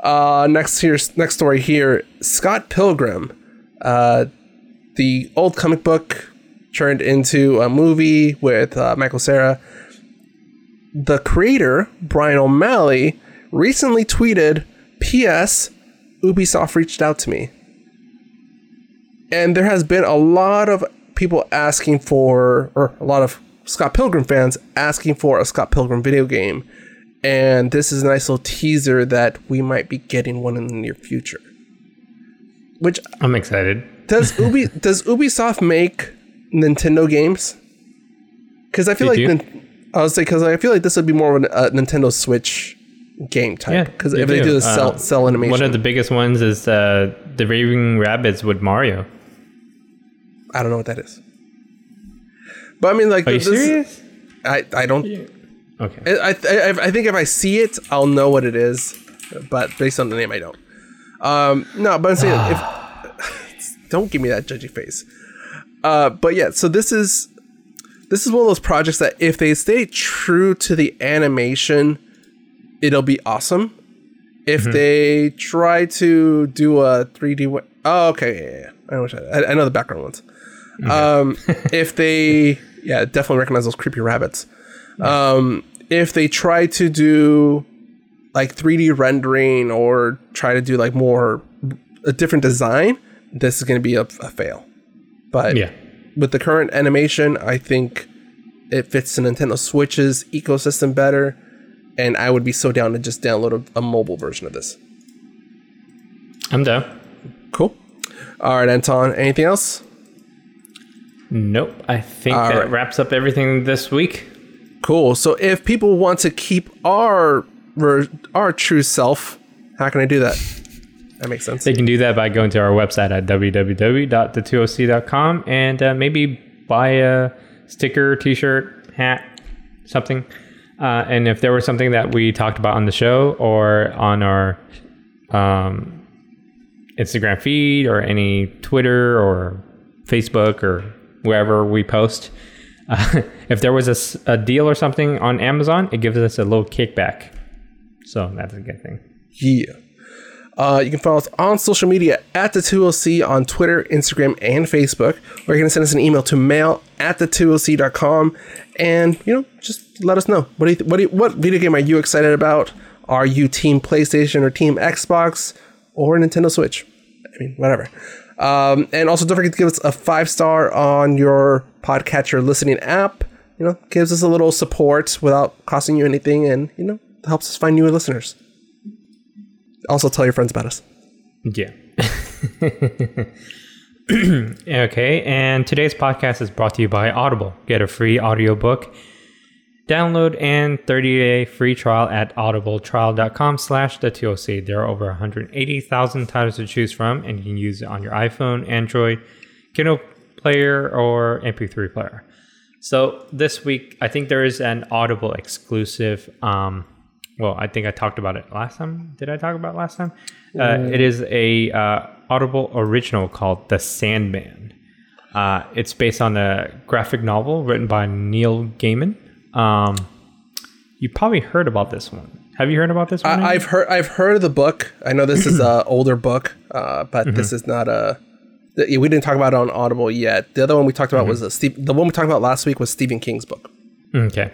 Uh, next here's next story here. Scott Pilgrim, uh, the old comic book turned into a movie with uh, Michael Cera. The creator Bryan O'Malley recently tweeted, "P.S. Ubisoft reached out to me." And there has been a lot of people asking for, or a lot of Scott Pilgrim fans asking for a Scott Pilgrim video game. And this is a nice little teaser that we might be getting one in the near future. Which I'm excited. does Ubi does Ubisoft make Nintendo games? Because I feel like do. I was like, because I feel like this would be more of a Nintendo Switch game type. Yeah, Because if they do the cel Uh, cel animation, One of the biggest ones is uh, the Raving Rabbids with Mario. I don't know what that is. But I mean, like, Are you this- serious? I I don't. Okay. I, I I think if I see it, I'll know what it is. But based on the name, I don't. Um, no, but I'm saying if don't give me that judgy face. Uh, but yeah, so this is this is one of those projects that if they stay true to the animation, it'll be awesome. If they try to do a 3D, wa- oh okay, yeah, yeah, yeah. I know, I, I know the background ones. Um, if they, yeah, definitely recognize those creepy rabbits. Um, if they try to do like 3D rendering or try to do like more a different design, this is going to be a, a fail. But Yeah. with the current animation, I think it fits the Nintendo Switch's ecosystem better. And I would be so down to just download a, a mobile version of this. I'm down. Cool. All right, Anton. Anything else? Nope. I think All that right. wraps up everything this week. Cool. So if people want to keep our our true self, how can I do that? That makes sense. They can do that by going to our website at www.the2oc.com and uh, maybe buy a sticker, t-shirt, hat, something. Uh, and if there was something that we talked about on the show or on our um, Instagram feed or any Twitter or Facebook or wherever we post. Uh, if there was a deal or something on Amazon, it gives us a little kickback. So that's a good thing. Yeah. Uh, you can follow us on social media at the 2OC on Twitter, Instagram, and Facebook. Or you can send us an email to mail at the 2OC.com and, you know, just let us know. What do you, th- what do you, what video game are you excited about? Are you team PlayStation or team Xbox or Nintendo Switch? I mean, whatever. Um, and also don't forget to give us a five star on your podcatcher listening app. You know, gives us a little support without costing you anything and, you know, helps us find new listeners. Also, tell your friends about us. Yeah. okay, and today's podcast is brought to you by Audible. Get a free audiobook download and 30-day free trial at audibletrial.com slash the TOC. There are over 180,000 titles to choose from, and you can use it on your iPhone, Android, Kindle player, or MP3 player. So this week, I think there is an Audible exclusive um, well, I think I talked about it last time. Did I talk about it last time? Uh, it is a uh, Audible original called The Sandman. Uh, it's based on a graphic novel written by Neil Gaiman. Um, you probably heard about this one. Have you heard about this one? I, I've heard I've heard of the book. I know this is an older book, uh, but this is not a. the- We didn't talk about it on Audible yet. The other one we talked about was a Steve, the one we talked about last week was Stephen King's book. Okay.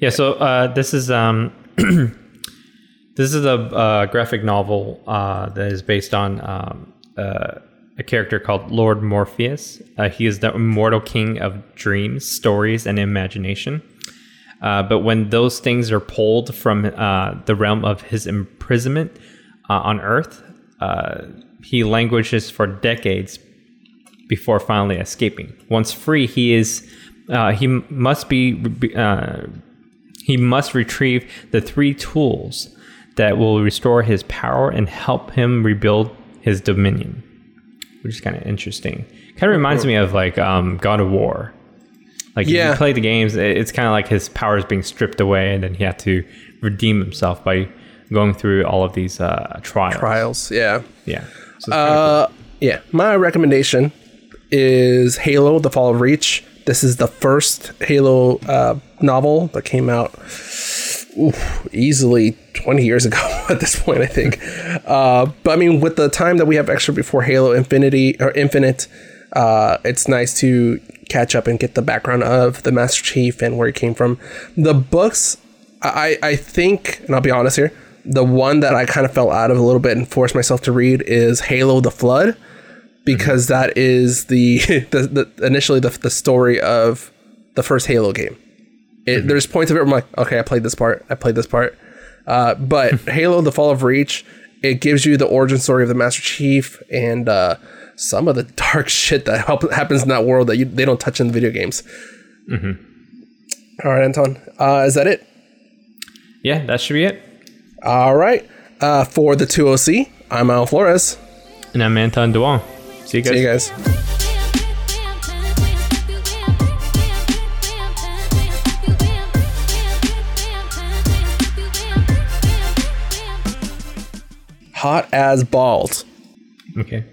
Yeah. So uh, this is um, this is a graphic novel uh, that is based on um, uh, a character called Lord Morpheus. Uh, he is the immortal king of dreams, stories, and imagination. Uh, but when those things are pulled from uh, the realm of his imprisonment on Earth, he languishes for decades before finally escaping. Once free, he is he must be he must retrieve the three tools that will restore his power and help him rebuild his dominion, which is kind of interesting. Kind of reminds me of like um, God of War. Like if you play the games, it's kind of like his powers being stripped away, and then he had to redeem himself by going through all of these uh, trials. Trials, yeah. Yeah. So kinda cool. Uh, yeah. My recommendation is Halo: The Fall of Reach. This is the first Halo uh, novel that came out oof, easily 20 years ago at this point, I think. Uh, but I mean, with the time that we have extra before Halo Infinity or Infinite, uh, it's nice to catch up and get the background of the Master Chief and where he came from. The books, I, I think, and I'll be honest here, the one that I kind of fell out of a little bit and forced myself to read is Halo: The Flood, because that is the, the, the initially the, the story of the first Halo game. It, There's points of it where I'm like, okay, I played this part, I played this part, uh, but Halo: The Fall of Reach, it gives you the origin story of the Master Chief and uh, some of the dark shit that help, happens in that world that you, they don't touch in the video games. All right, Anton, uh, is that it? yeah, that should be it. All right. Uh, for the 2OC, I'm Al Flores. And I'm Anton Duong. See you guys. See you guys. Hot as balls. Okay.